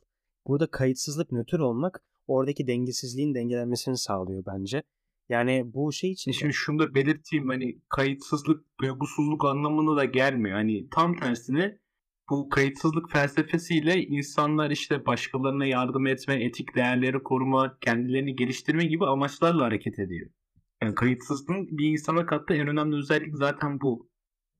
Burada kayıtsızlık nötr olmak oradaki dengesizliğin dengelenmesini sağlıyor bence. Yani bu şey için... Şimdi şunu da belirteyim hani kayıtsızlık, duygusuzluk anlamına da gelmiyor. Hani tam tersine bu kayıtsızlık felsefesiyle insanlar işte başkalarına yardım etme, etik değerleri koruma, kendilerini geliştirme gibi amaçlarla hareket ediyor. Yani kayıtsızlığın bir insana kattığı en önemli özellik zaten bu.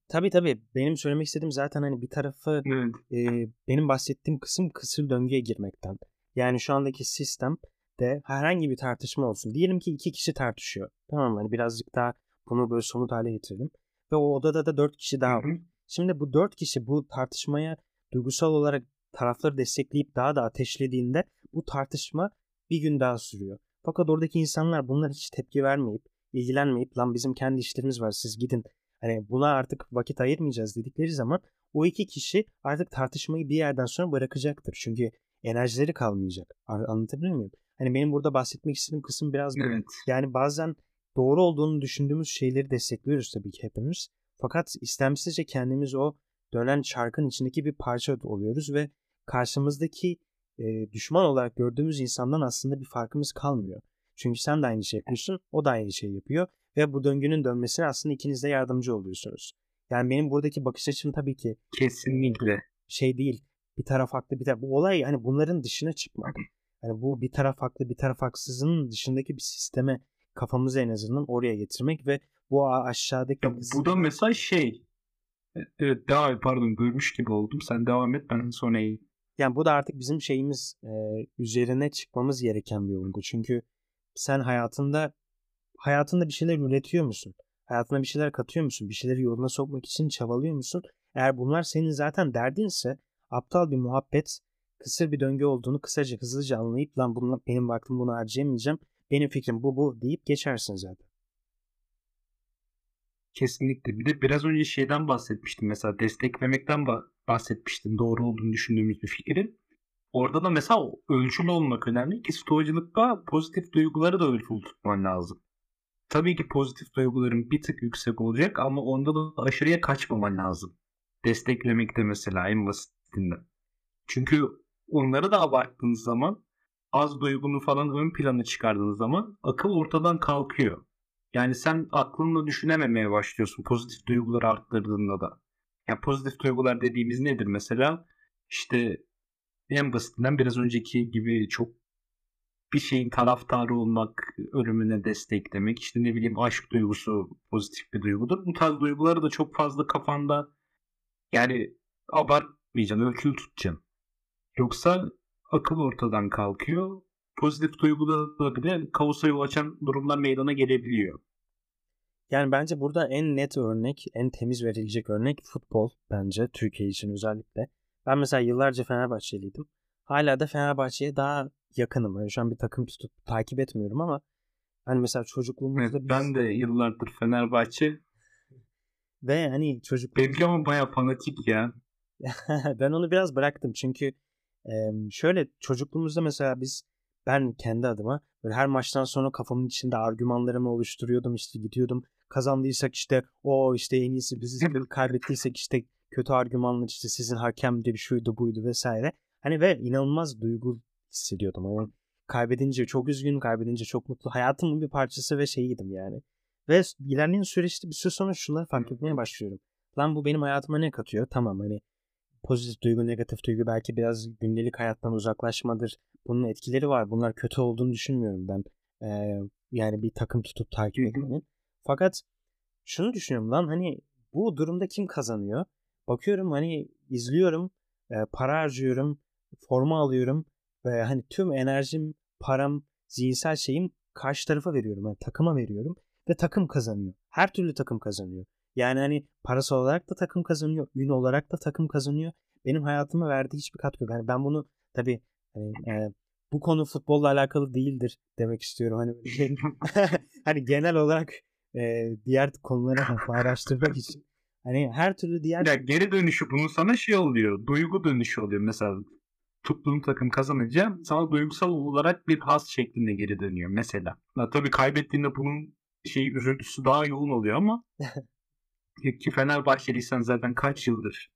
Tabii tabii. Benim söylemek istediğim zaten hani bir tarafı evet. e, benim bahsettiğim kısım kısır döngüye girmekten. Yani şu andaki sistem de herhangi bir tartışma olsun. Diyelim ki iki kişi tartışıyor. Tamam? Hani birazcık daha bunu böyle somut hale getirelim. Ve o odada da dört kişi daha var. Şimdi bu dört kişi bu tartışmaya duygusal olarak tarafları destekleyip daha da ateşlediğinde bu tartışma bir gün daha sürüyor. Fakat oradaki insanlar bunlar hiç tepki vermeyip, ilgilenmeyip lan bizim kendi işlerimiz var siz gidin. Hani buna artık vakit ayırmayacağız dedikleri zaman o iki kişi artık tartışmayı bir yerden sonra bırakacaktır. Çünkü enerjileri kalmayacak. Anlatabiliyor muyum? Hani benim burada bahsetmek istediğim kısım biraz. Evet. Yani bazen doğru olduğunu düşündüğümüz şeyleri destekliyoruz tabii ki hepimiz. Fakat istemsizce kendimiz o dönen çarkın içindeki bir parça oluyoruz ve karşımızdaki e, düşman olarak gördüğümüz insandan aslında bir farkımız kalmıyor. Çünkü sen de aynı şey yapıyorsun, o da aynı şey yapıyor ve bu döngünün dönmesine aslında ikiniz de yardımcı oluyorsunuz. Yani benim buradaki bakış açım tabii ki kesinlikle şey değil. Bir taraf haklı, bir taraf. Bu olay hani bunların dışına çıkmak. Yani bu bir taraf haklı, bir taraf haksızın dışındaki bir sisteme kafamızı en azından oraya getirmek ve bu aşağıdaki ya, bu da mesela şey e, evet devam et pardon bölmüş gibi oldum. Sen devam et ben sonra iyi. Yani bu da artık bizim şeyimiz e, üzerine çıkmamız gereken bir olgu. Çünkü sen hayatında hayatında bir şeyler üretiyor musun? Hayatına bir şeyler katıyor musun? Bir şeyleri yoluna sokmak için çabalıyor musun? Eğer bunlar senin zaten derdinse aptal bir muhabbet kısır bir döngü olduğunu kısaca hızlıca anlayıp lan bununla, benim vaktim bunu harcayamayacağım. Benim fikrim bu bu deyip geçersin zaten. Kesinlikle. Bir de biraz önce şeyden bahsetmiştim. Mesela desteklemekten bahsetmiştim. Doğru olduğunu düşündüğümüz bir fikrin. Orada da mesela ölçülü olmak önemli ki stoğacılıkta pozitif duyguları da ölçülü tutman lazım. Tabii ki pozitif duyguların bir tık yüksek olacak ama onda da aşırıya kaçmaman lazım. Desteklemekte mesela en basitinden. Çünkü onları da abarttığınız zaman az duygunu falan ön plana çıkardığın zaman akıl ortadan kalkıyor. Yani sen aklınla düşünememeye başlıyorsun pozitif duyguları arttırdığında da. Yani pozitif duygular dediğimiz nedir mesela? İşte en basitinden biraz önceki gibi çok bir şeyin taraftarı olmak, ölümüne desteklemek, işte ne bileyim aşk duygusu pozitif bir duygudur. Bu tarz duyguları da çok fazla kafanda yani abartmayacaksın, ölçülü tutacaksın. Yoksa akıl ortadan kalkıyor. Pozitif duyguda bile kaosa yol açan durumlar meydana gelebiliyor. Yani bence burada en net örnek, en temiz verilecek örnek futbol bence Türkiye için özellikle. Ben mesela yıllarca Fenerbahçeliydim. Hala da Fenerbahçe'ye daha yakınım. Yani şu an bir takım tutup takip etmiyorum ama hani mesela çocukluğumuzda evet, biz... ben de yıllardır Fenerbahçe ve hani çocuk benimki ama baya fanatik ya. ben onu biraz bıraktım çünkü şöyle çocukluğumuzda mesela biz ben kendi adıma böyle her maçtan sonra kafamın içinde argümanlarımı oluşturuyordum işte gidiyordum kazandıysak işte o işte en iyisi bizi kaybettiysek işte kötü argümanlar işte sizin hakemdir şuydu buydu vesaire. Hani ve inanılmaz duygu hissediyordum ama kaybedince çok üzgün, kaybedince çok mutlu. Hayatımın bir parçası ve şeyiydim yani. Ve ilerleyen süreçte bir süre sonra şunları fark etmeye başlıyorum. Lan bu benim hayatıma ne katıyor? Tamam hani pozitif duygu, negatif duygu belki biraz gündelik hayattan uzaklaşmadır. Bunun etkileri var. Bunlar kötü olduğunu düşünmüyorum ben. Ee, yani bir takım tutup takip etmenin. Fakat şunu düşünüyorum lan hani bu durumda kim kazanıyor? Bakıyorum hani izliyorum, e, para harcıyorum, forma alıyorum ve hani tüm enerjim, param, zihinsel şeyim karşı tarafa veriyorum. Yani takıma veriyorum ve takım kazanıyor. Her türlü takım kazanıyor. Yani hani parası olarak da takım kazanıyor, ün olarak da takım kazanıyor. Benim hayatıma verdiği hiçbir katkı yok. Yani ben bunu tabii hani, e, bu konu futbolla alakalı değildir demek istiyorum. Hani şey, hani genel olarak e, diğer konuları araştırmak için. Hani her türlü diğer... Ya geri dönüşü bunun sana şey oluyor. Duygu dönüşü oluyor. Mesela tuttuğun takım kazanınca sana duygusal olarak bir has şeklinde geri dönüyor mesela. Ya, tabii kaybettiğinde bunun şey üzüntüsü daha yoğun oluyor ama ki Fenerbahçeliysen zaten kaç yıldır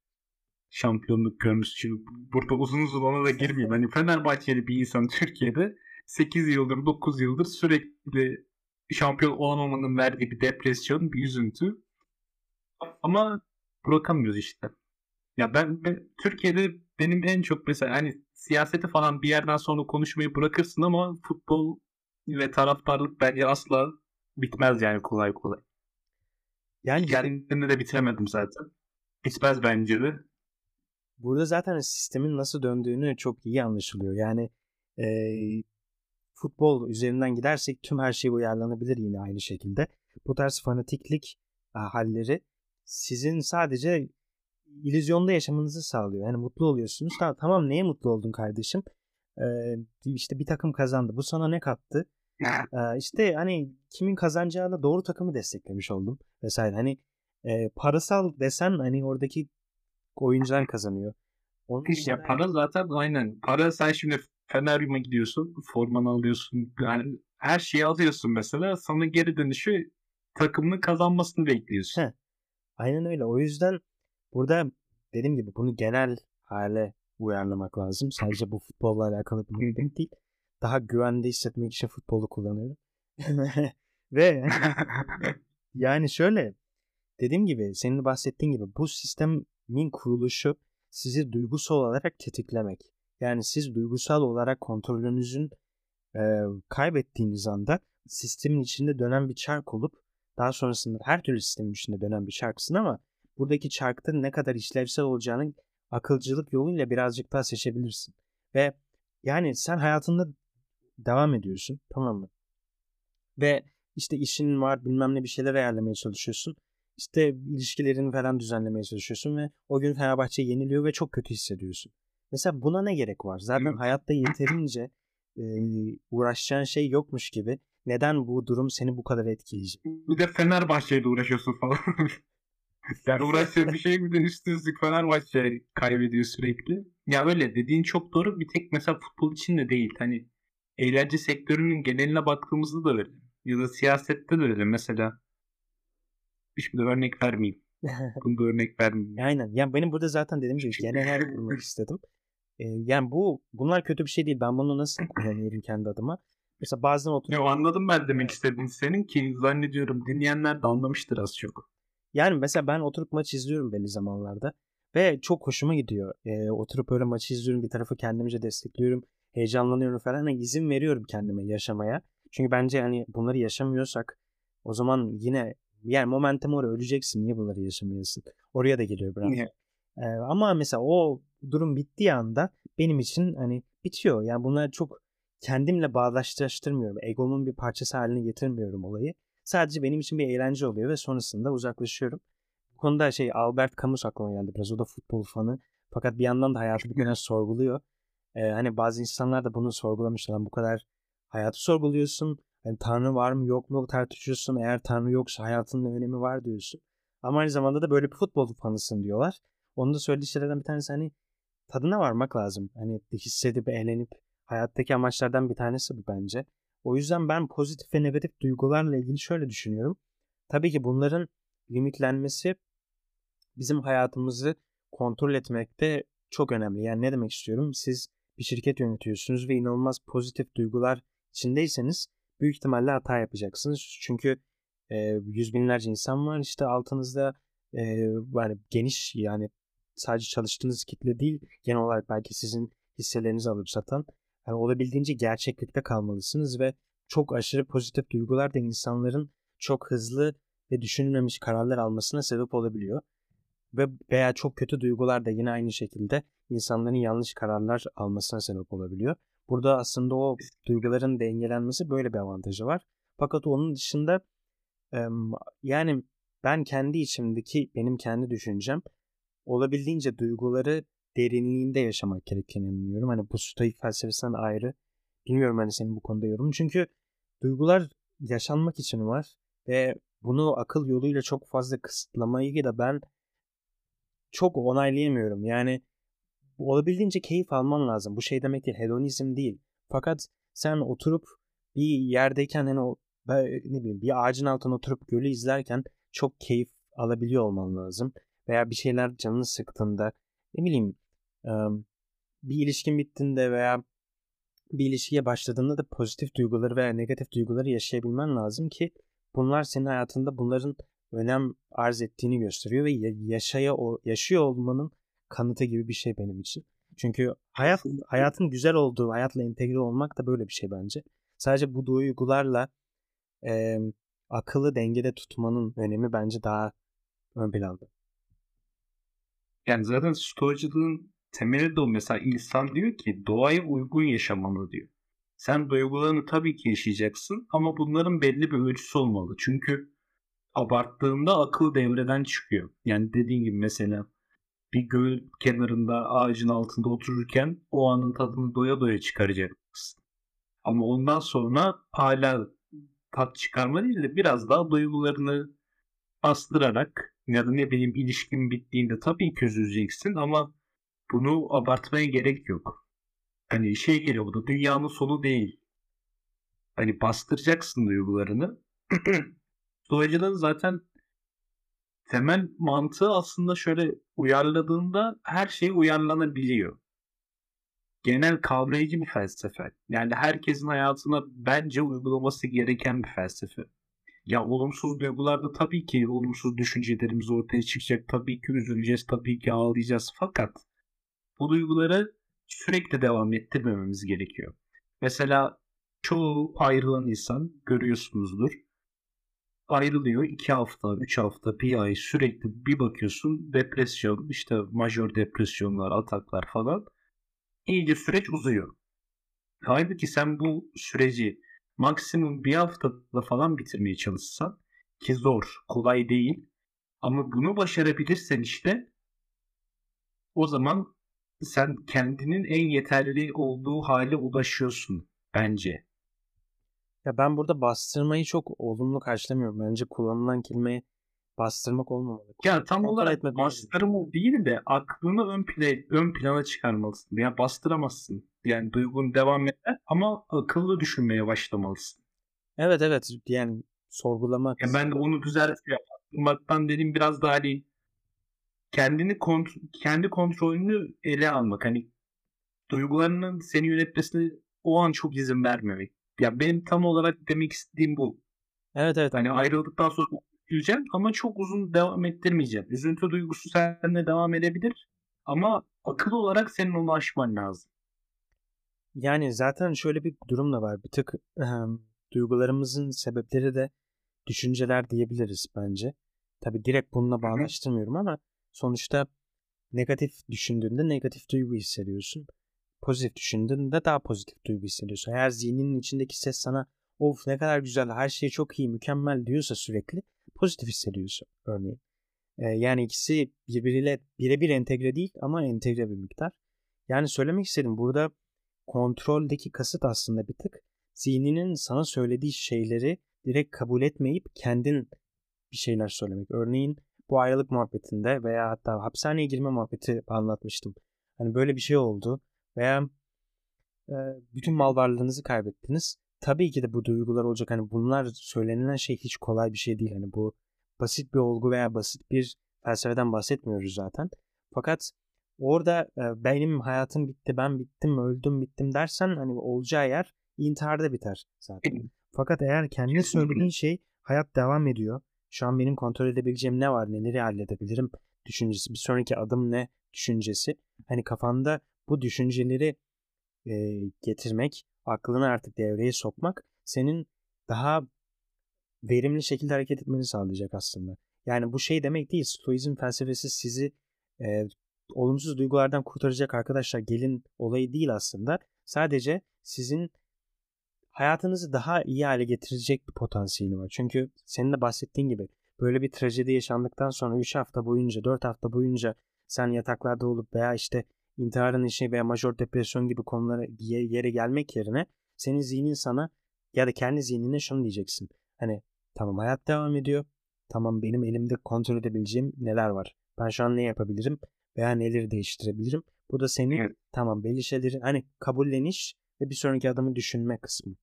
şampiyonluk görmüşsün. Burada uzun uzun ona da girmeyeyim. Hani Fenerbahçeli bir insan Türkiye'de 8 yıldır 9 yıldır sürekli şampiyon olamamanın verdiği bir depresyon, bir üzüntü. Ama bırakamıyoruz işte. Ya ben, ben Türkiye'de benim en çok mesela hani siyaseti falan bir yerden sonra konuşmayı bırakırsın ama futbol ve taraftarlık bence asla bitmez yani kolay kolay. Yani kendimde de bitiremedim zaten. Bitmez bence de. Burada zaten sistemin nasıl döndüğünü çok iyi anlaşılıyor. Yani e, futbol üzerinden gidersek tüm her şey uyarlanabilir yine aynı şekilde. Bu tarz fanatiklik halleri sizin sadece illüzyonda yaşamanızı sağlıyor. Yani mutlu oluyorsunuz. Tamam, tamam neye mutlu oldun kardeşim? Ee, işte bir takım kazandı. Bu sana ne kattı? Ee, işte hani kimin kazanacağına doğru takımı desteklemiş oldum vesaire. Hani e, parasal desen hani oradaki oyuncular kazanıyor. Onun işte ya para zaten aynen. Para sen şimdi Feneryum'a gidiyorsun, formanı alıyorsun. Yani her şeyi alıyorsun mesela. Sana geri dönüşü takımının kazanmasını bekliyorsun. Heh. Aynen öyle. O yüzden burada dediğim gibi bunu genel hale uyarlamak lazım. Sadece bu futbolla alakalı bir durum değil. Daha güvende hissetmek için futbolu kullanıyorum. Ve yani şöyle dediğim gibi senin bahsettiğin gibi bu sistemin kuruluşu sizi duygusal olarak tetiklemek. Yani siz duygusal olarak kontrolünüzün e, kaybettiğiniz anda sistemin içinde dönen bir çark olup daha sonrasında her türlü sistemin içinde dönen bir çarksın ama buradaki çarkta ne kadar işlevsel olacağını akılcılık yoluyla birazcık daha seçebilirsin. Ve yani sen hayatında devam ediyorsun tamam mı? Ve işte işin var bilmem ne bir şeyler ayarlamaya çalışıyorsun. İşte ilişkilerini falan düzenlemeye çalışıyorsun ve o gün Fenerbahçe yeniliyor ve çok kötü hissediyorsun. Mesela buna ne gerek var? Zaten hayatta yeterince e, uğraşacağın şey yokmuş gibi neden bu durum seni bu kadar etkileyecek? Bir de Fenerbahçe'yle uğraşıyorsun falan. yani uğraştığın bir şey bir de üstünüzlük Fenerbahçe kaybediyor sürekli. Ya öyle dediğin çok doğru. Bir tek mesela futbol için de değil. Hani eğlence sektörünün geneline baktığımızda da öyle. Ya da siyasette de öyle. Mesela de örnek vermeyeyim. Bunu da örnek vermeyeyim. Aynen. Yani benim burada zaten dediğim gibi genel kurmak istedim. E, yani bu bunlar kötü bir şey değil. Ben bunu nasıl kullanıyorum kendi adıma? Mesela bazen oturup... Ya anladım ben demek istediğin senin ki zannediyorum dinleyenler de anlamıştır az çok. Yani mesela ben oturup maç izliyorum belli zamanlarda ve çok hoşuma gidiyor. E, oturup öyle maçı izliyorum bir tarafı kendimce destekliyorum. Heyecanlanıyorum falan. Yani izin veriyorum kendime yaşamaya. Çünkü bence hani bunları yaşamıyorsak o zaman yine yani momentum oraya öleceksin. Niye bunları yaşamıyorsun? Oraya da geliyor biraz. Ee, ama mesela o durum bittiği anda benim için hani bitiyor. Yani bunlar çok kendimle bağdaştırmıyorum. Egomun bir parçası haline getirmiyorum olayı. Sadece benim için bir eğlence oluyor ve sonrasında uzaklaşıyorum. Bu konuda şey Albert Camus aklıma geldi biraz. O da futbol fanı. Fakat bir yandan da hayatı bir biraz sorguluyor. Ee, hani bazı insanlar da bunu sorgulamışlar. Bu kadar hayatı sorguluyorsun. Yani Tanrı var mı yok mu tartışıyorsun. Eğer Tanrı yoksa hayatının önemi var diyorsun. Ama aynı zamanda da böyle bir futbol fanısın diyorlar. Onun da söylediği şeylerden bir tanesi hani tadına varmak lazım. Hani hissedip eğlenip hayattaki amaçlardan bir tanesi bu bence. O yüzden ben pozitif ve negatif duygularla ilgili şöyle düşünüyorum. Tabii ki bunların limitlenmesi bizim hayatımızı kontrol etmekte çok önemli. Yani ne demek istiyorum? Siz bir şirket yönetiyorsunuz ve inanılmaz pozitif duygular içindeyseniz büyük ihtimalle hata yapacaksınız. Çünkü e, yüz binlerce insan var işte altınızda e, yani geniş yani sadece çalıştığınız kitle değil genel olarak belki sizin hisselerinizi alıp satan yani olabildiğince gerçeklikte kalmalısınız ve çok aşırı pozitif duygular da insanların çok hızlı ve düşünülmemiş kararlar almasına sebep olabiliyor. Ve veya çok kötü duygular da yine aynı şekilde insanların yanlış kararlar almasına sebep olabiliyor. Burada aslında o duyguların dengelenmesi böyle bir avantajı var. Fakat onun dışında yani ben kendi içimdeki benim kendi düşüncem olabildiğince duyguları derinliğinde yaşamak gerektiğini inanıyorum. Hani bu stoik felsefesinden ayrı. Bilmiyorum hani senin bu konuda yorum. Çünkü duygular yaşanmak için var ve bunu akıl yoluyla çok fazla kısıtlamayı da ben çok onaylayamıyorum. Yani olabildiğince keyif alman lazım. Bu şey demek değil, hedonizm değil. Fakat sen oturup bir yerdeyken hani o ne bileyim bir ağacın altına oturup gölü izlerken çok keyif alabiliyor olman lazım. Veya bir şeyler canını sıktığında ne bileyim bir ilişkin bittiğinde veya bir ilişkiye başladığında da pozitif duyguları veya negatif duyguları yaşayabilmen lazım ki bunlar senin hayatında bunların önem arz ettiğini gösteriyor ve yaşaya yaşıyor olmanın kanıtı gibi bir şey benim için. Çünkü hayat hayatın güzel olduğu, hayatla entegre olmak da böyle bir şey bence. Sadece bu duygularla e, akıllı dengede tutmanın önemi bence daha ön planda. Yani zaten stoacılığın temeli de o. Mesela insan diyor ki doğaya uygun yaşamalı diyor. Sen duygularını tabii ki yaşayacaksın ama bunların belli bir ölçüsü olmalı. Çünkü abarttığında akıl devreden çıkıyor. Yani dediğin gibi mesela bir göl kenarında ağacın altında otururken o anın tadını doya doya çıkaracaksın. Ama ondan sonra hala tat çıkarma değil de biraz daha duygularını bastırarak ya da ne bileyim ilişkin bittiğinde tabii ki üzüleceksin ama bunu abartmaya gerek yok. Hani şey geliyor bu da dünyanın sonu değil. Hani bastıracaksın duygularını. Stoacılığın zaten temel mantığı aslında şöyle uyarladığında her şey uyarlanabiliyor. Genel kavrayıcı bir felsefe. Yani herkesin hayatına bence uygulaması gereken bir felsefe. Ya olumsuz duygularda tabii ki olumsuz düşüncelerimiz ortaya çıkacak. Tabii ki üzüleceğiz, tabii ki ağlayacağız. Fakat bu duyguları sürekli devam ettirmememiz gerekiyor. Mesela çoğu ayrılan insan görüyorsunuzdur. Ayrılıyor 2 hafta, 3 hafta, bir ay sürekli bir bakıyorsun depresyon, işte majör depresyonlar, ataklar falan. İyice süreç uzuyor. Halbuki sen bu süreci maksimum bir haftada falan bitirmeye çalışsan ki zor, kolay değil. Ama bunu başarabilirsen işte o zaman sen kendinin en yeterli olduğu hale ulaşıyorsun bence. Ya ben burada bastırmayı çok olumlu karşılamıyorum. Bence kullanılan kelimeyi bastırmak olmamalı. Ya tam Kontrol olarak bastırma değil de aklını ön, play, ön plana çıkarmalısın. Yani bastıramazsın. Yani duygun devam eder ama akıllı düşünmeye başlamalısın. Evet evet yani sorgulamak. Ya ben de onu düzeltiyor. Baktan dediğim biraz daha hani kendini kont kendi kontrolünü ele almak. Hani duygularının seni yönetmesine o an çok izin vermemek. Ya benim tam olarak demek istediğim bu. Evet evet. Hani ayrıldıktan sonra üzüleceğim ama çok uzun devam ettirmeyeceğim. Üzüntü duygusu seninle devam edebilir ama akıl olarak senin onu aşman lazım. Yani zaten şöyle bir durum da var. Bir tık ehm, duygularımızın sebepleri de düşünceler diyebiliriz bence. Tabi direkt bununla bağlaştırmıyorum ama sonuçta negatif düşündüğünde negatif duygu hissediyorsun. Pozitif düşündüğünde daha pozitif duygu hissediyorsun. Eğer zihninin içindeki ses sana of ne kadar güzel her şey çok iyi mükemmel diyorsa sürekli pozitif hissediyorsun örneğin. Ee, yani ikisi birbiriyle birebir entegre değil ama entegre bir miktar. Yani söylemek istedim burada kontroldeki kasıt aslında bir tık zihninin sana söylediği şeyleri direkt kabul etmeyip kendin bir şeyler söylemek. Örneğin bu ayrılık muhabbetinde veya hatta hapishaneye girme muhabbeti anlatmıştım. Hani böyle bir şey oldu veya e, bütün mal varlığınızı kaybettiniz. Tabii ki de bu duygular olacak. Hani bunlar söylenilen şey hiç kolay bir şey değil. Hani bu basit bir olgu veya basit bir felsefeden bahsetmiyoruz zaten. Fakat orada e, benim hayatım bitti, ben bittim, öldüm, bittim dersen hani olacağı yer intiharda biter zaten. Fakat eğer kendine söylediğin şey hayat devam ediyor. Şu an benim kontrol edebileceğim ne var, neleri halledebilirim düşüncesi. Bir sonraki adım ne düşüncesi. Hani kafanda bu düşünceleri e, getirmek, aklını artık devreye sokmak senin daha verimli şekilde hareket etmeni sağlayacak aslında. Yani bu şey demek değil. Stoizm felsefesi sizi e, olumsuz duygulardan kurtaracak arkadaşlar gelin olayı değil aslında. Sadece sizin hayatınızı daha iyi hale getirecek bir potansiyeli var. Çünkü senin de bahsettiğin gibi böyle bir trajedi yaşandıktan sonra 3 hafta boyunca 4 hafta boyunca sen yataklarda olup veya işte intiharın işi veya major depresyon gibi konulara yere gelmek yerine senin zihnin sana ya da kendi zihnine şunu diyeceksin. Hani tamam hayat devam ediyor. Tamam benim elimde kontrol edebileceğim neler var. Ben şu an ne yapabilirim veya neleri değiştirebilirim. Bu da senin evet. tamam belli şeyleri hani kabulleniş ve bir sonraki adımı düşünme kısmı.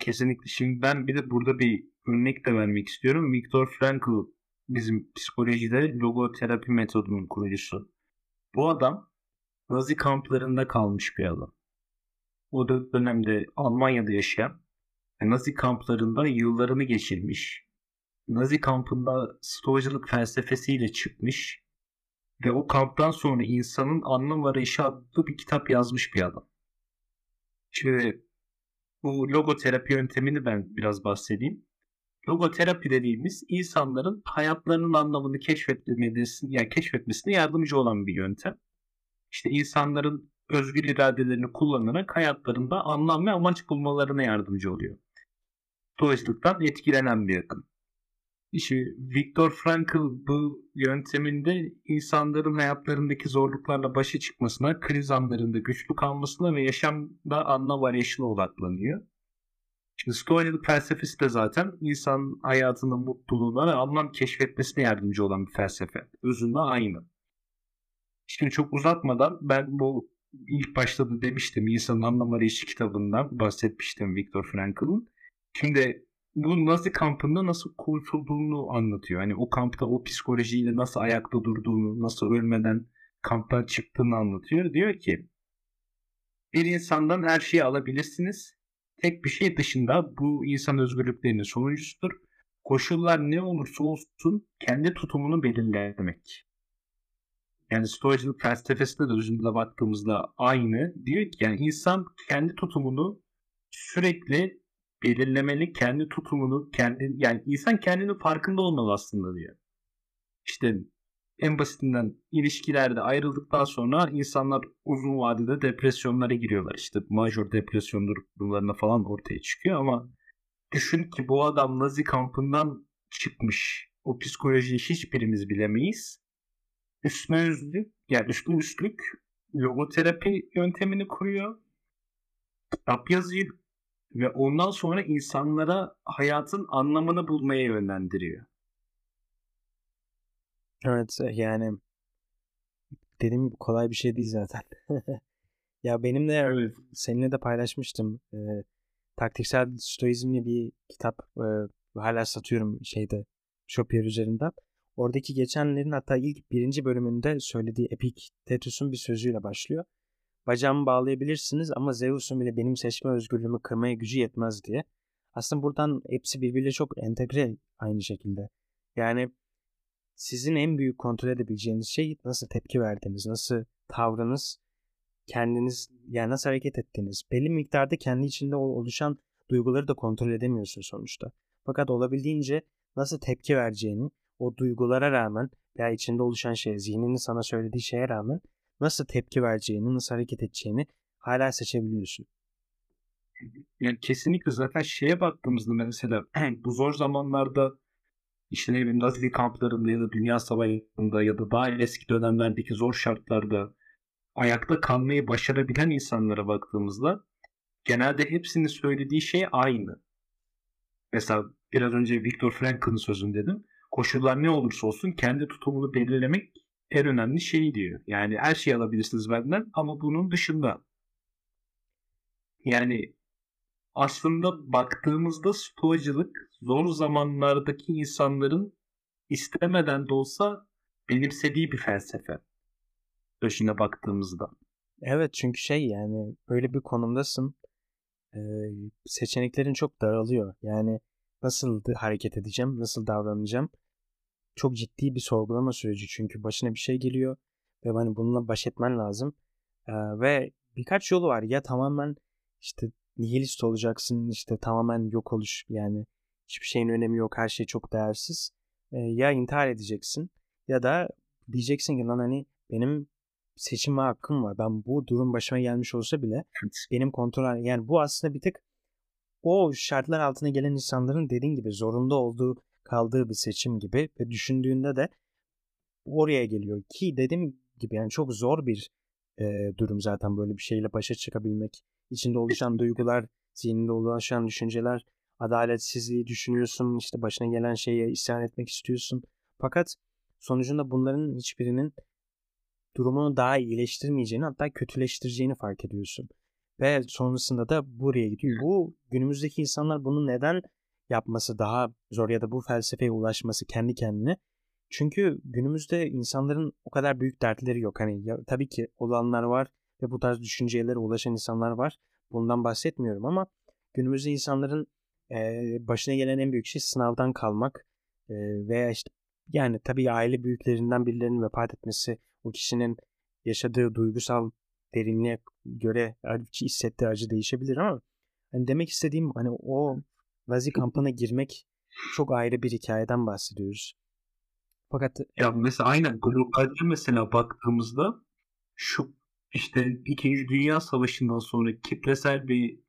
Kesinlikle. Şimdi ben bir de burada bir örnek de vermek istiyorum. Viktor Frankl bizim psikolojide logoterapi metodunun kurucusu. Bu adam Nazi kamplarında kalmış bir adam. O dönemde Almanya'da yaşayan Nazi kamplarında yıllarını geçirmiş. Nazi kampında stoacılık felsefesiyle çıkmış ve o kamptan sonra insanın anlam arayışı adlı bir kitap yazmış bir adam. Şimdi bu logoterapi yöntemini ben biraz bahsedeyim. Logoterapi dediğimiz insanların hayatlarının anlamını keşfetmesine, yani keşfetmesine yardımcı olan bir yöntem. İşte insanların özgür iradelerini kullanarak hayatlarında anlam ve amaç bulmalarına yardımcı oluyor. Stoacılıktan etkilenen bir akım. İşte Viktor Frankl bu yönteminde insanların hayatlarındaki zorluklarla başa çıkmasına, kriz anlarında güçlü kalmasına ve yaşamda anlam arayışına odaklanıyor. Şimdi Stoacılık felsefesi de zaten insan hayatının mutluluğuna ve anlam keşfetmesine yardımcı olan bir felsefe. Özünde aynı. Şimdi çok uzatmadan ben bu ilk başta da demiştim insanın anlam arayışı kitabından bahsetmiştim Viktor Frankl'ın. Şimdi bu Nazi kampında nasıl kurtulduğunu anlatıyor. Hani o kampta o psikolojiyle nasıl ayakta durduğunu, nasıl ölmeden kamptan çıktığını anlatıyor. Diyor ki bir insandan her şeyi alabilirsiniz. Tek bir şey dışında bu insan özgürlüklerinin sonuncusudur. Koşullar ne olursa olsun kendi tutumunu belirlemek. Yani stoacılık felsefesinde de özünde baktığımızda aynı. Diyor ki yani insan kendi tutumunu sürekli belirlemeli kendi tutumunu kendi yani insan kendinin farkında olmalı aslında diyor. İşte en basitinden ilişkilerde ayrıldıktan sonra insanlar uzun vadede depresyonlara giriyorlar. İşte major depresyon durumlarına falan ortaya çıkıyor ama düşün ki bu adam Nazi kampından çıkmış. O psikolojiyi hiçbirimiz bilemeyiz. Üstüne üstlük, yani üstüne üstlük logoterapi yöntemini kuruyor. Kitap yazıyor, ve ondan sonra insanlara hayatın anlamını bulmaya yönlendiriyor. Evet yani dediğim gibi kolay bir şey değil zaten. ya benim de evet. seninle de paylaşmıştım. E, taktiksel stoizmli bir kitap e, hala satıyorum şeyde Shopier üzerinden. Oradaki geçenlerin hatta ilk birinci bölümünde söylediği Epiktetus'un bir sözüyle başlıyor. Bacağımı bağlayabilirsiniz ama Zeus'un bile benim seçme özgürlüğümü kırmaya gücü yetmez diye. Aslında buradan hepsi birbiriyle çok entegre aynı şekilde. Yani sizin en büyük kontrol edebileceğiniz şey nasıl tepki verdiğiniz, nasıl tavrınız, kendiniz yani nasıl hareket ettiğiniz. Belli miktarda kendi içinde oluşan duyguları da kontrol edemiyorsun sonuçta. Fakat olabildiğince nasıl tepki vereceğini, o duygulara rağmen veya içinde oluşan şey, zihninin sana söylediği şeye rağmen nasıl tepki vereceğini, nasıl hareket edeceğini hala seçebiliyorsun. Yani kesinlikle zaten şeye baktığımızda mesela bu zor zamanlarda işte ne bileyim Nazi kamplarında ya da Dünya Savaşı'nda ya da daha eski dönemlerdeki zor şartlarda ayakta kalmayı başarabilen insanlara baktığımızda genelde hepsinin söylediği şey aynı. Mesela biraz önce Viktor Frankl'ın sözünü dedim. Koşullar ne olursa olsun kendi tutumunu belirlemek en önemli şey diyor. Yani her şeyi alabilirsiniz benden ama bunun dışında. Yani aslında baktığımızda stoacılık zor zamanlardaki insanların istemeden de olsa benimsediği bir felsefe. Başına baktığımızda. Evet çünkü şey yani böyle bir konumdasın. Seçeneklerin çok daralıyor. Yani nasıl hareket edeceğim, nasıl davranacağım. Çok ciddi bir sorgulama süreci çünkü başına bir şey geliyor ve hani bununla baş etmen lazım. Ve birkaç yolu var. Ya tamamen işte nihilist olacaksın işte tamamen yok oluş yani hiçbir şeyin önemi yok her şey çok değersiz. E, ya intihar edeceksin ya da diyeceksin ki lan hani benim seçim hakkım var. Ben bu durum başıma gelmiş olsa bile benim kontrol yani bu aslında bir tık o şartlar altına gelen insanların dediğin gibi zorunda olduğu kaldığı bir seçim gibi ve düşündüğünde de oraya geliyor ki dediğim gibi yani çok zor bir e, durum zaten böyle bir şeyle başa çıkabilmek içinde oluşan duygular, zihninde oluşan düşünceler, adaletsizliği düşünüyorsun, işte başına gelen şeye isyan etmek istiyorsun. Fakat sonucunda bunların hiçbirinin durumunu daha iyileştirmeyeceğini hatta kötüleştireceğini fark ediyorsun. Ve sonrasında da buraya gidiyor. Bu günümüzdeki insanlar bunu neden yapması daha zor ya da bu felsefeye ulaşması kendi kendine. Çünkü günümüzde insanların o kadar büyük dertleri yok. Hani ya, tabii ki olanlar var ve bu tarz düşüncelere ulaşan insanlar var. Bundan bahsetmiyorum ama günümüzde insanların e, başına gelen en büyük şey sınavdan kalmak e, veya işte yani tabii aile büyüklerinden birilerinin vefat etmesi o kişinin yaşadığı duygusal derinliğe göre hissettiği acı değişebilir ama hani demek istediğim hani o Nazi kampına girmek çok ayrı bir hikayeden bahsediyoruz. Fakat ya mesela aynen globalde mesela baktığımızda şu işte İkinci Dünya Savaşı'ndan sonra kitlesel bir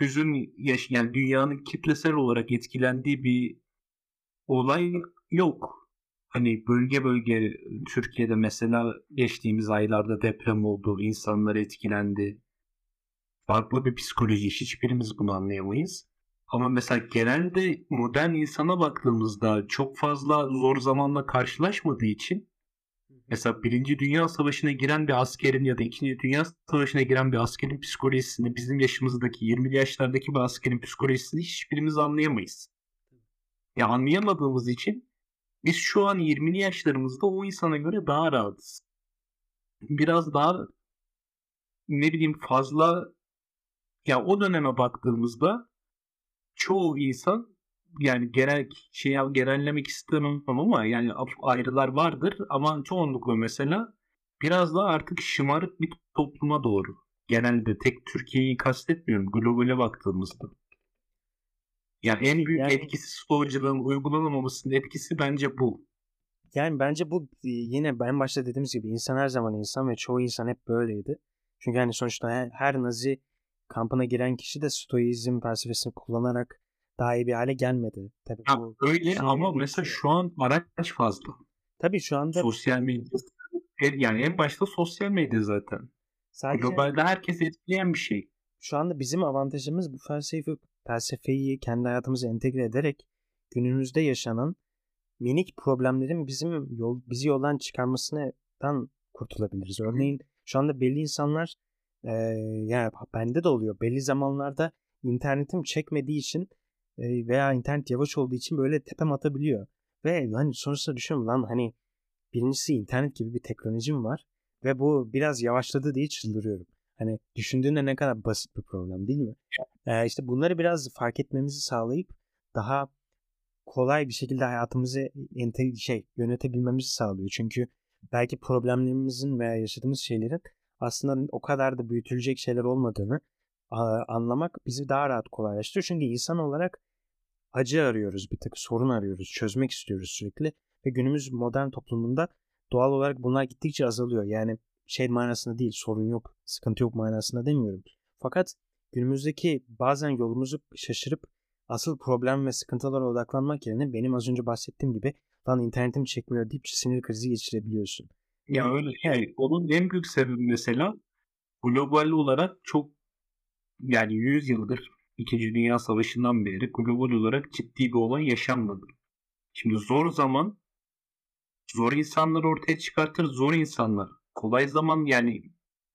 hüzün yaş yani dünyanın kitlesel olarak etkilendiği bir olay yok. Hani bölge bölge Türkiye'de mesela geçtiğimiz aylarda deprem oldu, insanlar etkilendi. Farklı bir psikoloji, hiçbirimiz bunu anlayamayız. Ama mesela genelde modern insana baktığımızda çok fazla zor zamanla karşılaşmadığı için Mesela Birinci Dünya Savaşı'na giren bir askerin ya da İkinci Dünya Savaşı'na giren bir askerin psikolojisini bizim yaşımızdaki 20'li yaşlardaki bir askerin psikolojisini hiçbirimiz anlayamayız. Ya anlayamadığımız için biz şu an 20'li yaşlarımızda o insana göre daha rahatız. Biraz daha ne bileyim fazla ya o döneme baktığımızda çoğu insan yani genel şey genellemek istemem ama yani ayrılar vardır ama çoğunlukla mesela biraz daha artık şımarık bir topluma doğru. Genelde tek Türkiye'yi kastetmiyorum globale baktığımızda. Yani en büyük yani, etkisi stoğacılığın uygulanamamasının etkisi bence bu. Yani bence bu e, yine ben başta dediğimiz gibi insan her zaman insan ve çoğu insan hep böyleydi. Çünkü hani sonuçta her, her Nazi kampına giren kişi de stoizm felsefesini kullanarak daha iyi bir hale gelmedi. Tabii ha, bu öyle şey ama mesela şu an araç fazla. Tabii şu anda sosyal medya yani en başta sosyal medya zaten. Sadece globalde herkes etkileyen bir şey. Şu anda bizim avantajımız bu felsefi felsefeyi kendi hayatımıza entegre ederek günümüzde yaşanan minik problemlerin bizim yol bizi yoldan çıkarmasından kurtulabiliriz. Örneğin şu anda belli insanlar e, yani bende de oluyor. Belli zamanlarda internetim çekmediği için veya internet yavaş olduğu için böyle tepem atabiliyor. Ve hani sonrasında düşünüyorum lan hani birincisi internet gibi bir teknolojim var ve bu biraz yavaşladı diye çıldırıyorum. Hani düşündüğünde ne kadar basit bir problem değil mi? Ee, işte bunları biraz fark etmemizi sağlayıp daha kolay bir şekilde hayatımızı şey yönetebilmemizi sağlıyor. Çünkü belki problemlerimizin veya yaşadığımız şeylerin aslında o kadar da büyütülecek şeyler olmadığını anlamak bizi daha rahat kolaylaştırıyor. Çünkü insan olarak acı arıyoruz, bir tık sorun arıyoruz, çözmek istiyoruz sürekli. Ve günümüz modern toplumunda doğal olarak bunlar gittikçe azalıyor. Yani şey manasında değil, sorun yok, sıkıntı yok manasında demiyorum. Fakat günümüzdeki bazen yolumuzu şaşırıp asıl problem ve sıkıntılara odaklanmak yerine benim az önce bahsettiğim gibi lan internetim çekmiyor deyip sinir krizi geçirebiliyorsun. Ya öyle şey. Onun en büyük sebebi mesela global olarak çok yani 100 yıldır İkinci Dünya Savaşı'ndan beri global olarak ciddi bir olay yaşanmadı. Şimdi zor zaman zor insanlar ortaya çıkartır, zor insanlar. Kolay zaman yani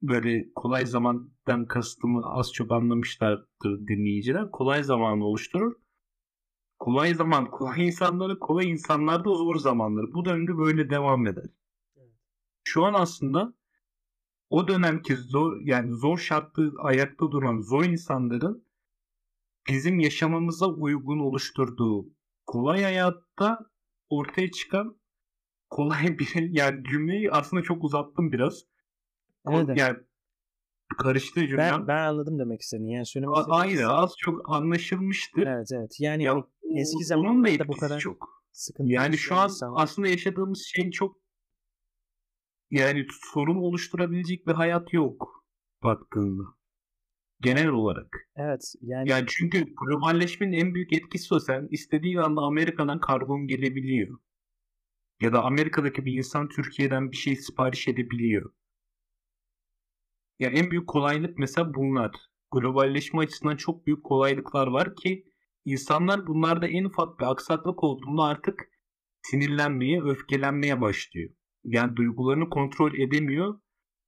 böyle kolay zamandan kastımı az çok anlamışlardır dinleyiciler. Kolay zamanı oluşturur. Kolay zaman kolay insanları, kolay insanlar da zor zamanları. Bu döngü böyle devam eder. Şu an aslında o dönemki zor yani zor şartlı ayakta duran zor insanların bizim yaşamamıza uygun oluşturduğu kolay hayatta ortaya çıkan kolay bir yani cümleyi aslında çok uzattım biraz. Evet. Yani karıştı cümle. Ben, ben anladım demek istediğini. Yani söylemek Aynı az çok anlaşılmıştır. Evet evet. Yani ya, eski zamanlarda bu kadar çok sıkıntı. Yani şu an insan. aslında yaşadığımız şey çok yani sorun oluşturabilecek bir hayat yok baktığında. Genel olarak. Evet. Yani yani çünkü globalleşmenin en büyük etkisi o. Sen istediğin anda Amerika'dan karbon gelebiliyor. Ya da Amerika'daki bir insan Türkiye'den bir şey sipariş edebiliyor. Ya en büyük kolaylık mesela bunlar. Globalleşme açısından çok büyük kolaylıklar var ki insanlar bunlarda en ufak bir aksaklık olduğunda artık sinirlenmeye, öfkelenmeye başlıyor. Yani duygularını kontrol edemiyor,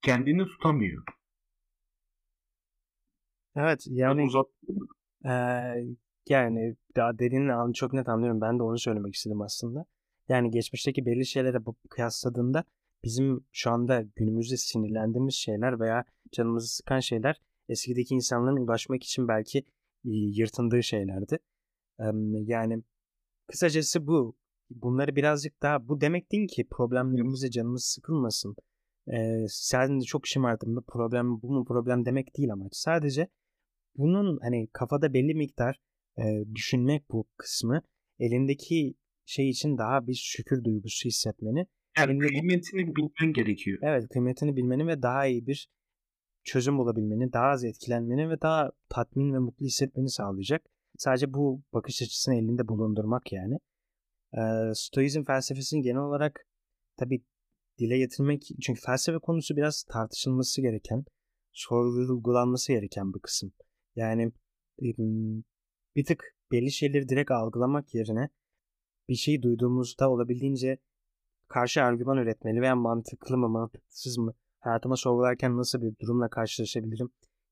kendini tutamıyor. Evet yani uzat ee, yani daha dediğini çok net anlıyorum. Ben de onu söylemek istedim aslında. Yani geçmişteki belli şeylere kıyasladığında bizim şu anda günümüzde sinirlendiğimiz şeyler veya canımızı sıkan şeyler eskideki insanların ulaşmak için belki yırtındığı şeylerdi. Yani kısacası bu. Bunları birazcık daha bu demek değil ki problemlerimize canımız sıkılmasın. Ee, sen de çok şımardım. Bu problem bu mu problem demek değil amaç. Sadece bunun hani kafada belli miktar e, düşünmek bu kısmı elindeki şey için daha bir şükür duygusu hissetmeni. Yani elindeki, kıymetini bilmen gerekiyor. Evet kıymetini bilmeni ve daha iyi bir çözüm bulabilmeni, daha az etkilenmeni ve daha tatmin ve mutlu hissetmeni sağlayacak. Sadece bu bakış açısını elinde bulundurmak yani. Ee, Stoizm felsefesini genel olarak tabi dile getirmek çünkü felsefe konusu biraz tartışılması gereken, sorgulanması gereken bir kısım. Yani bir tık belli şeyleri direkt algılamak yerine bir şey duyduğumuzda olabildiğince karşı argüman üretmeli veya mantıklı mı mantıksız mı hayatıma sorgularken nasıl bir durumla karşılaşabilirim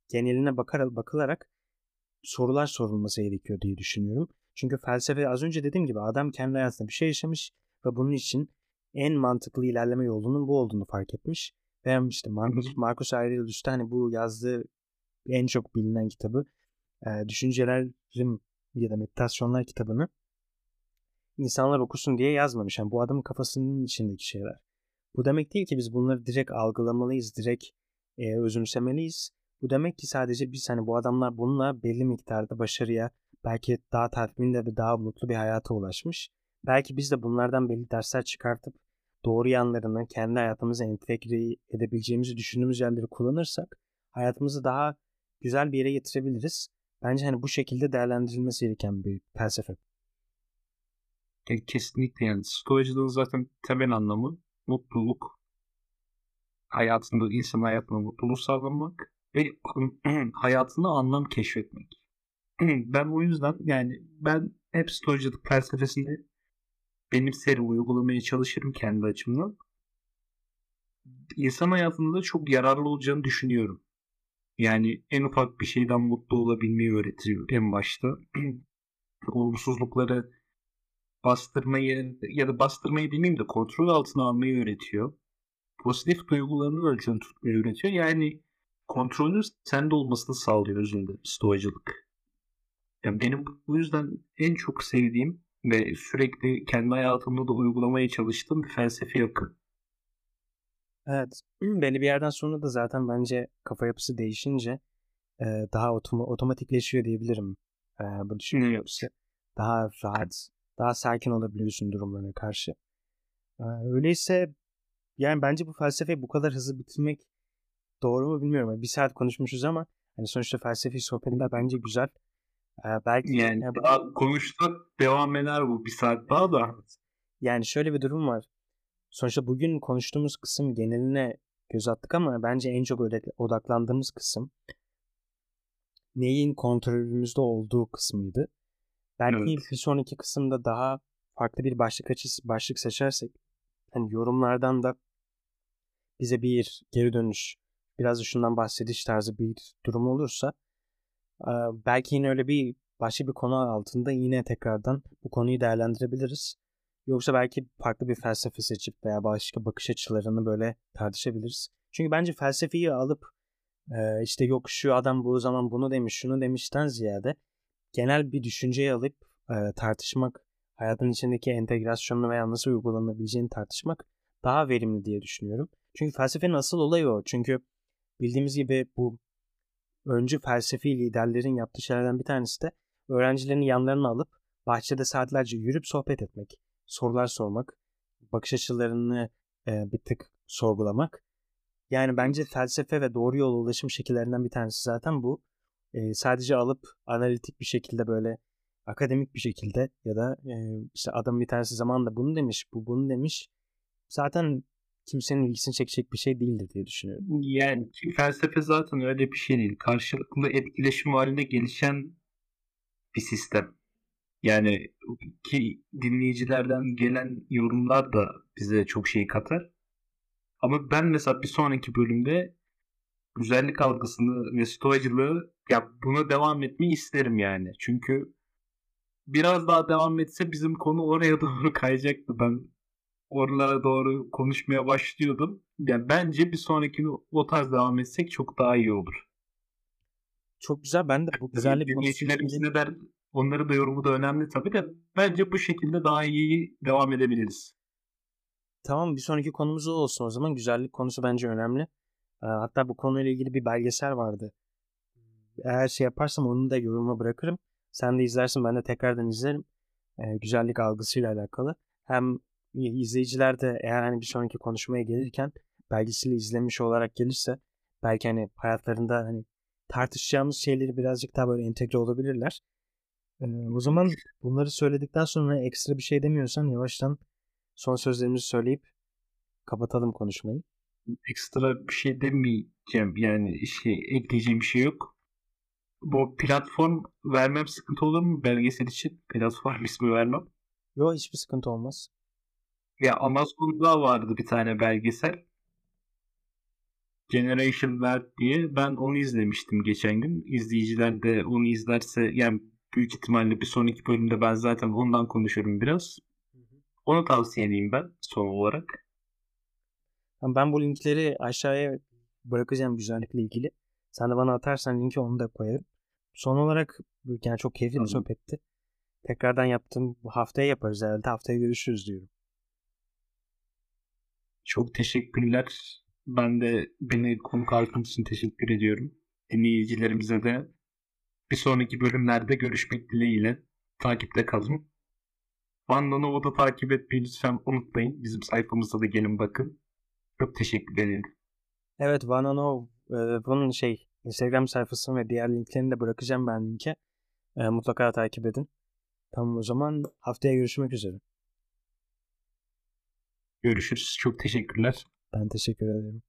geneline bakar, bakılarak sorular sorulması gerekiyor diye düşünüyorum. Çünkü felsefe az önce dediğim gibi adam kendi hayatında bir şey yaşamış ve bunun için en mantıklı ilerleme yolunun bu olduğunu fark etmiş. Ve işte Marcus, Marcus Aurelius'ta hani bu yazdığı en çok bilinen kitabı e, Düşüncelerim ya da Meditasyonlar kitabını insanlar okusun diye yazmamış. Yani bu adamın kafasının içindeki şeyler. Bu demek değil ki biz bunları direkt algılamalıyız, direkt e, özümsemeliyiz. Bu demek ki sadece biz hani bu adamlar bununla belli miktarda başarıya, belki daha tatminle ve daha mutlu bir hayata ulaşmış. Belki biz de bunlardan belli dersler çıkartıp doğru yanlarını kendi hayatımıza entegre edebileceğimizi düşündüğümüz yerleri kullanırsak hayatımızı daha güzel bir yere getirebiliriz. Bence hani bu şekilde değerlendirilmesi gereken bir felsefe. Kesinlikle yani stoacılığın zaten temel anlamı mutluluk. Hayatında, insan hayatında mutluluk sağlamak ve hayatına anlam keşfetmek. ben o yüzden yani ben hep stoacılık felsefesini benimserim, uygulamaya çalışırım kendi açımdan. İnsan hayatında da çok yararlı olacağını düşünüyorum. Yani en ufak bir şeyden mutlu olabilmeyi öğretiyor en başta. Olumsuzlukları bastırmayı ya da bastırmayı demeyeyim de kontrol altına almayı öğretiyor. Pozitif duygularını ölçün tutmayı öğretiyor. Yani kontrolün sende olmasını sağlıyor özünde stoacılık. Yani benim bu yüzden en çok sevdiğim ve sürekli kendi hayatımda da uygulamaya çalıştığım bir felsefi akım. Evet. Belli bir yerden sonra da zaten bence kafa yapısı değişince e, daha otom otomatikleşiyor diyebilirim. E, bu düşünce yapısı. Daha rahat, daha sakin olabiliyorsun durumlarına karşı. E, öyleyse yani bence bu felsefeyi bu kadar hızlı bitirmek doğru mu bilmiyorum. Bir saat konuşmuşuz ama hani sonuçta felsefi sohbetler bence güzel. Ee, belki yani e, daha konuştuk devam eder bu bir saat daha da. Yani şöyle bir durum var. Sonuçta bugün konuştuğumuz kısım geneline göz attık ama bence en çok öyle odaklandığımız kısım neyin kontrolümüzde olduğu kısmıydı. Belki evet. bir sonraki kısımda daha farklı bir başlık açısı başlık seçersek hani yorumlardan da bize bir geri dönüş biraz da şundan bahsediş tarzı bir durum olursa belki yine öyle bir başka bir konu altında yine tekrardan bu konuyu değerlendirebiliriz. Yoksa belki farklı bir felsefe seçip veya başka bakış açılarını böyle tartışabiliriz. Çünkü bence felsefeyi alıp işte yok şu adam bu zaman bunu demiş şunu demişten ziyade genel bir düşünceyi alıp tartışmak, hayatın içindeki entegrasyonunu veya nasıl uygulanabileceğini tartışmak daha verimli diye düşünüyorum. Çünkü felsefenin asıl olayı o. Çünkü bildiğimiz gibi bu öncü felsefi liderlerin yaptığı şeylerden bir tanesi de öğrencilerini yanlarına alıp bahçede saatlerce yürüp sohbet etmek, sorular sormak, bakış açılarını e, bir tık sorgulamak. Yani bence felsefe ve doğru yol ulaşım şekillerinden bir tanesi zaten bu. E, sadece alıp analitik bir şekilde böyle akademik bir şekilde ya da e, işte adam bir tanesi zamanında bunu demiş, bu bunu demiş. Zaten kimsenin ilgisini çekecek bir şey değildir diye düşünüyorum. Yani felsefe zaten öyle bir şey değil. Karşılıklı etkileşim halinde gelişen bir sistem. Yani ki dinleyicilerden gelen yorumlar da bize çok şey katar. Ama ben mesela bir sonraki bölümde güzellik algısını ve stoacılığı ya buna devam etmeyi isterim yani. Çünkü biraz daha devam etse bizim konu oraya doğru kayacaktı. Ben oralara doğru konuşmaya başlıyordum. Yani bence bir sonraki o tarz devam etsek çok daha iyi olur. Çok güzel. Ben de bu güzellik Dinleyicilerimiz ne der? Onları da yorumu da önemli tabii de bence bu şekilde daha iyi devam edebiliriz. Tamam bir sonraki konumuz o olsun o zaman. Güzellik konusu bence önemli. Ee, hatta bu konuyla ilgili bir belgesel vardı. Eğer şey yaparsam onu da yoruma bırakırım. Sen de izlersin ben de tekrardan izlerim. Ee, güzellik algısıyla alakalı. Hem izleyiciler de eğer hani bir sonraki konuşmaya gelirken belgeseli izlemiş olarak gelirse belki hani hayatlarında hani tartışacağımız şeyleri birazcık daha böyle entegre olabilirler. Ee, o zaman bunları söyledikten sonra ekstra bir şey demiyorsan yavaştan son sözlerimizi söyleyip kapatalım konuşmayı. Ekstra bir şey demeyeceğim. Yani şey ekleyeceğim bir şey yok. Bu platform vermem sıkıntı olur mu belgesel için? Platform ismi vermem. Yok hiçbir sıkıntı olmaz. Ya Amazon'da vardı bir tane belgesel. Generation Wealth diye. Ben onu izlemiştim geçen gün. İzleyiciler de onu izlerse yani büyük ihtimalle bir sonraki bölümde ben zaten ondan konuşurum biraz. Onu tavsiye edeyim ben son olarak. Ben bu linkleri aşağıya bırakacağım güzellikle ilgili. Sen de bana atarsan linki onu da koyarım. Son olarak yani çok keyifli bir sohbetti. Tekrardan yaptım. Bu haftaya yaparız herhalde. Haftaya görüşürüz diyorum. Çok teşekkürler. Ben de beni konuk aldığınız için teşekkür ediyorum. Dinleyicilerimize de bir sonraki bölümlerde görüşmek dileğiyle takipte kalın. Vandan'ı da takip etmeyi lütfen unutmayın. Bizim sayfamızda da gelin bakın. Çok teşekkür ederim. Evet Vanano e, bunun şey Instagram sayfasını ve diğer linklerini de bırakacağım ben linke. E, mutlaka takip edin. Tamam o zaman haftaya görüşmek üzere. Görüşürüz. Çok teşekkürler. Ben teşekkür ederim.